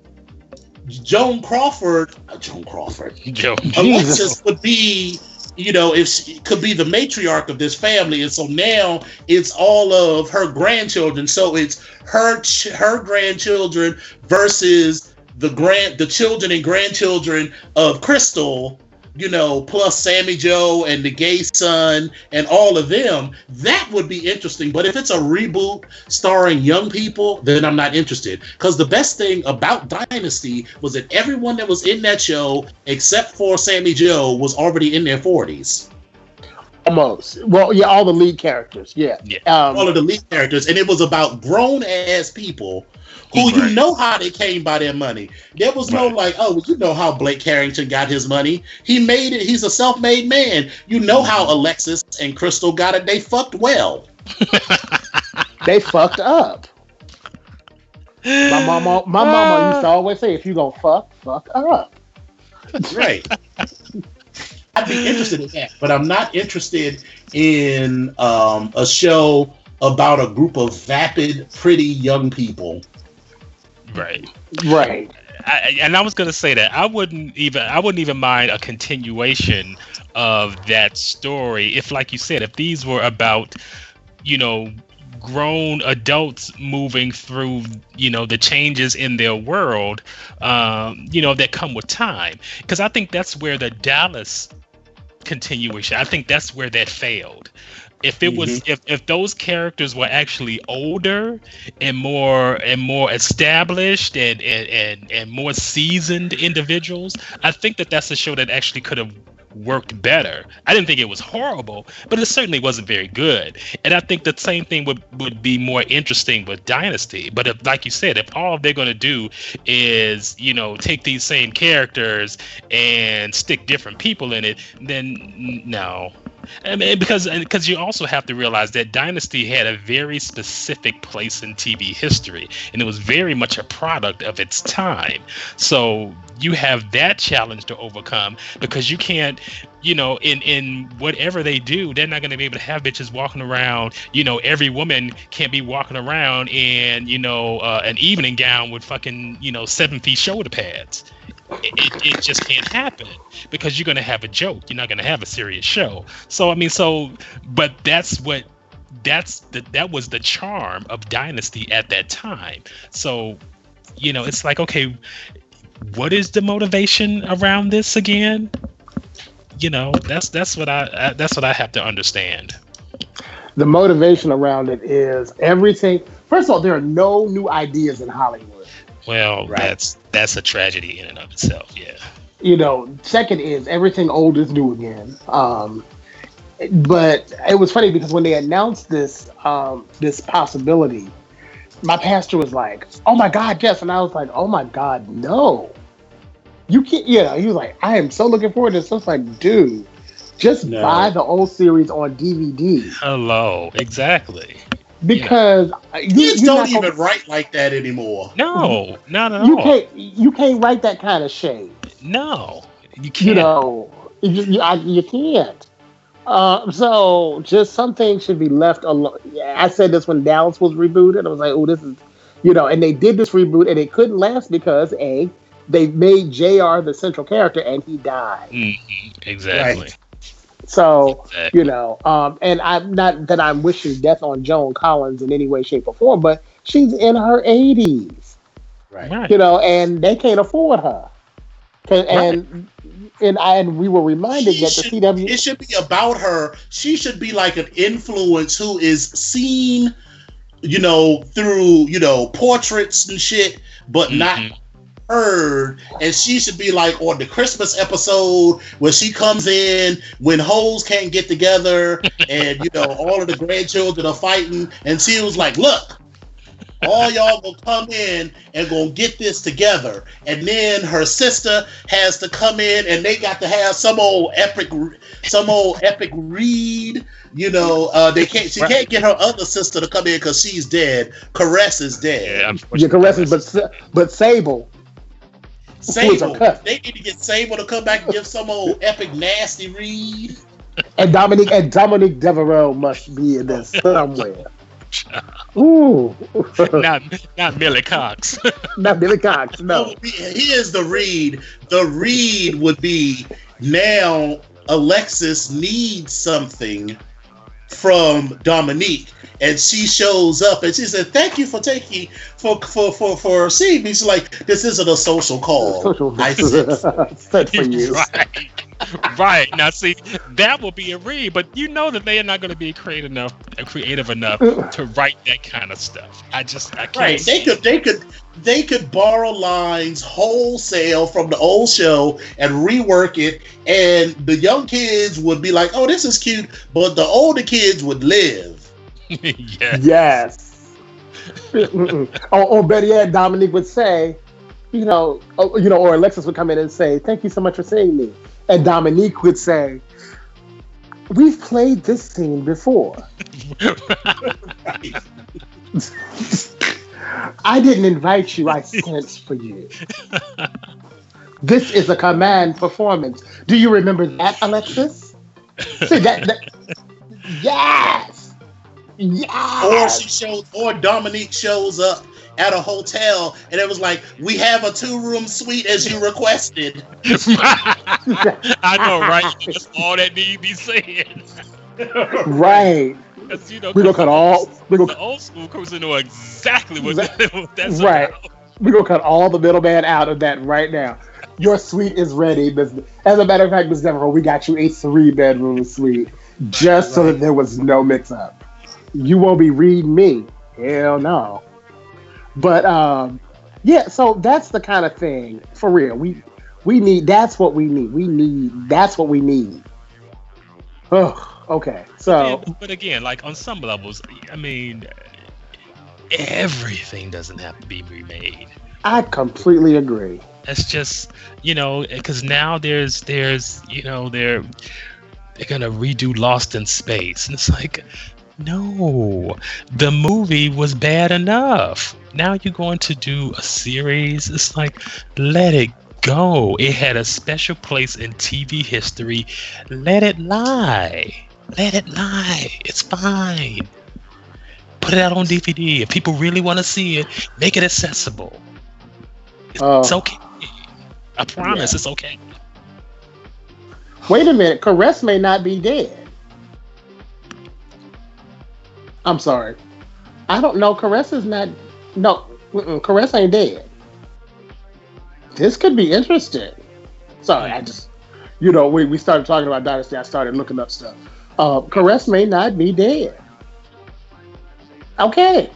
Joan Crawford, uh, Joan Crawford, Joan Alexis would be, you know, if she could be the matriarch of this family, and so now it's all of her grandchildren. So it's her her grandchildren versus the grand the children and grandchildren of Crystal you know, plus Sammy Jo and the gay son and all of them, that would be interesting. But if it's a reboot starring young people, then I'm not interested. Because the best thing about Dynasty was that everyone that was in that show, except for Sammy Jo, was already in their 40s. Almost. Well, yeah, all the lead characters. Yeah. yeah. Um, all of the lead characters. And it was about grown ass people who right. you know how they came by their money. There was no like, oh, well, you know how Blake Carrington got his money. He made it. He's a self-made man. You know how mm-hmm. Alexis and Crystal got it. They fucked well. they fucked up. My mama, my mama used to always say, "If you gonna fuck, fuck up." Right. I'd be interested in that, but I'm not interested in um, a show about a group of vapid, pretty young people. Right. Right. I, and I was gonna say that I wouldn't even I wouldn't even mind a continuation of that story if, like you said, if these were about, you know, grown adults moving through you know the changes in their world um, you know that come with time because i think that's where the dallas continuation i think that's where that failed if it was Mhm. if, if those characters were actually older and more and more established and, and and and more seasoned individuals i think that that's a show that actually could have worked better. I didn't think it was horrible but it certainly wasn't very good. And i think the same thing would would be more interesting with dynasty. But if like you said if all they're going to do is you know take these same characters and stick different people in it then no I mean, because because you also have to realize that Dynasty had a very specific place in TV history, and it was very much a product of its time. So you have that challenge to overcome because you can't, you know, in in whatever they do, they're not going to be able to have bitches walking around. You know, every woman can't be walking around in you know uh, an evening gown with fucking you know seven feet shoulder pads. It, it, just can't happen because you're going to have a joke. You're not going to have a serious show. So I mean, so but that's what that's the that was the charm of Dynasty at that time. So you know, it's like okay, what is the motivation around this again? You know, that's that's what I, I that's what I have to understand. The motivation around it is everything. First of all, there are no new ideas in Hollywood. Well, Right. that's that's a tragedy in and of itself. Yeah. you know second is everything old is new again um but it was funny because when they announced this um this possibility my pastor was like oh my god yes and i was like oh my god no you can't you know he was like i am so looking forward to this I was like dude just No. buy the old series on dvd Hello. Exactly. Because you, Kids you're don't not gonna- even write like that anymore. No, not at you all. can't you can't write that kind of shade No, you can't. you know, you, you, I, you can't. Uh, so just something should be left alone. Yeah, I said this when Dallas was rebooted. I was like, oh, this is, you know, and they did this reboot and it couldn't last because a they made Jr. the central character and he died. Mhm, exactly. Right. So exactly. you know, um, and I'm not that I'm wishing death on Joan Collins in any way, shape, or form, but she's in her 80s. Right. Right. you know, and they can't afford her. 'Cause- And and I, and we were reminded She that the should- CW It should be about her. She should be like an influence who is seen, you know, through you know portraits and shit, but not Mhm. Heard. And she should be like on the Christmas episode where she comes in when hoes can't get together, and you know all of the grandchildren are fighting, and she was like, "Look." All y'all gonna come in and gonna get this together, and then her sister has to come in, and they got to have some old epic, some old epic read. You know, uh, they can't. She Right. can't get her other sister to come in because she's dead. Caress is dead. Yeah, You're unfortunately, caressing, but but Sable, Sable. are cut. They need to get Sable to come back and give some old epic nasty read. and Dominique and Dominique Deveraux must be in this somewhere. Ooh, not not Millie Cox. not Billy Cox. No, Oh, Here's the read. The read would be now Alexis needs something from Dominique. And she shows up and she said, Thank you for taking for for for for seeing me. She's like, This isn't a social call. social I said for you. right, right. Now, see, that will be a read, but you know that they are not going to be creative enough, creative enough to write that kind of stuff. I just, I can't. Right. They could they could they could borrow lines wholesale from the old show and rework it and the young kids would be like, Oh, this is cute, but the older kids would live. yeah. Yes. Mm-mm. or, or better yet, Dominique would say, you know, oh, you know, or Alexis would come in and say, "Thank you so much for seeing me," and Dominique would say, "We've played this scene before. I didn't invite you. I sent for you." This is a command performance. Do you remember that, Alexis? See that, that yes. Yes. Or she shows, or Dominique shows up at a hotel and it was like, we have a two room suite as you requested. I know, right? That's all that need be said. right. you know, we gonna cut all. We the gonna old school person know exactly what, Right. what that's Right. about. we gonna cut all the middleman out of that right now. Your suite is ready, Miss. As a matter of fact, Miss Deveraux, we got you a three bedroom suite just so that there was no mix up. You won't be reading me. Hell no. But um, yeah. So that's the kind of thing for real. We we need. That's what we need. We need. That's what we need. Oh, okay. So Yeah, but again, like on some levels, I mean, everything doesn't have to be remade. I completely agree. That's just you know because now there's there's you know they're they're gonna redo Lost in Space and it's like no the movie was bad enough now you're going to do a series it's like let it go it had a special place in TV history let it lie let it lie it's fine put it out on DVD if people really want to see it make it accessible it's, Oh. it's okay I promise Yeah. it's okay. Wait a minute, Caress may not be dead. I'm sorry. I don't know. Caress is not. No, Caress ain't dead. This could be interesting. Sorry, I just, you know, we, we started talking about Dynasty. I started looking up stuff. Uh, Caress may not be dead. Okay,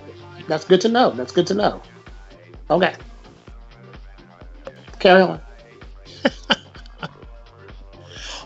that's good to know. That's good to know. Okay, carry on.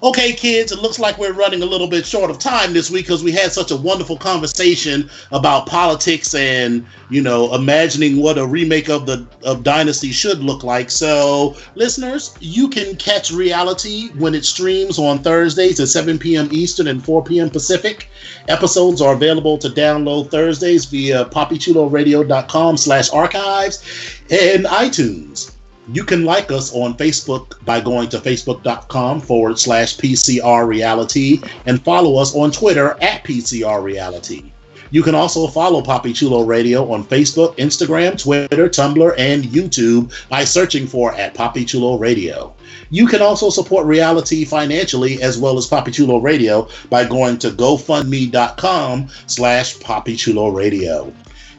Okay, kids, it looks like we're running a little bit short of time this week because we had such a wonderful conversation about politics and you know imagining what a remake of the of Dynasty should look like. So, listeners, you can catch reality when it streams on Thursdays at 7 p.m. Eastern and 4 p.m. Pacific. Episodes are available to download Thursdays via poppychuloradio.com slash archives and iTunes. You can like us on Facebook by going to facebook.com forward slash PCR reality and follow us on Twitter at PCR reality. You can also follow Poppy Chulo Radio on Facebook, Instagram, Twitter, Tumblr, and YouTube by searching for at Poppy Chulo Radio. You can also support reality financially as well as Poppy Chulo Radio by going to gofundme.com slash Poppy Chulo Radio.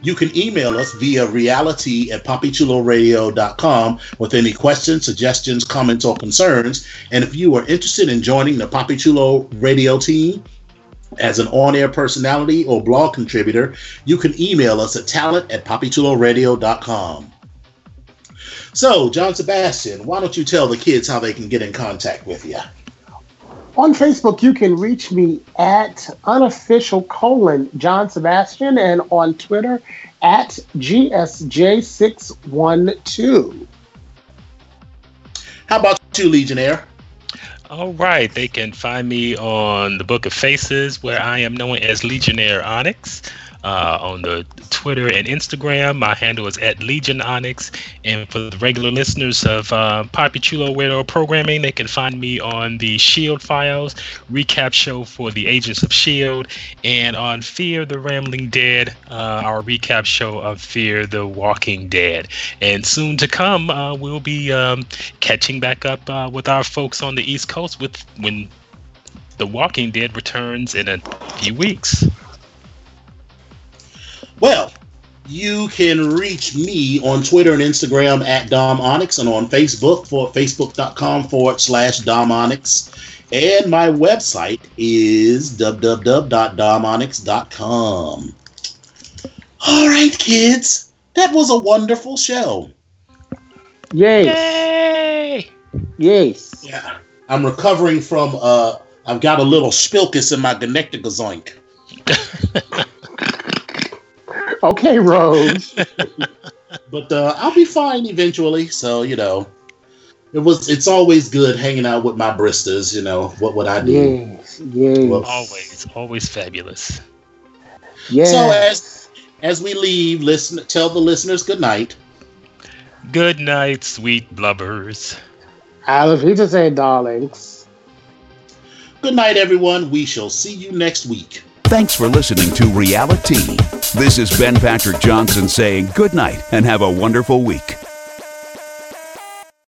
You can email us via reality at poppychuloradio.com with any questions, suggestions, comments, or concerns. And if you are interested in joining the Poppy Chulo radio team as an on air personality or blog contributor, you can email us at talent at poppychuloradio.com. So, John Sebastian, why don't you tell the kids how they can get in contact with you? On Facebook, you can reach me at unofficial colon John Sebastian and on Twitter at GSJ612. How about you, Legionnaire? All right, they can find me on the Book of Faces, where I am known as Legionnaire Onyx. Uh, on the Twitter and Instagram, my handle is at Legion Onyx. And for the regular listeners of uh, Poppy Chulo Radio Programming, they can find me on the Shield Files recap show for the Agents of Shield, and on Fear the Rambling Dead, uh, our recap show of Fear the Walking Dead. And soon to come, uh, we'll be um, catching back up uh, with our folks on the East Coast with when The Walking Dead returns in a few weeks. Well, you can reach me on Twitter and Instagram at Dom Onyx and on Facebook for facebook.com forward slash Dom Onyx. And my website is www.domonyx.com. All right, kids. That was a wonderful show. Yay! Yay! Yes. Yeah. I'm recovering from uh I've got a little spilkus in my Gonecticazoink. Okay, Rose. but uh, I'll be fine eventually. So you know, it was. It's always good hanging out with my Bristas. You know what would I do? yes. Yes. Well, Always, always fabulous. Yes. So as as we leave, listen. Tell the listeners good night. Good night, sweet blubbers. I love you to say darlings. Good night, everyone. We shall see you next week. Thanks for listening to Reality. This is Ben Patrick Johnson saying good night and have a wonderful week.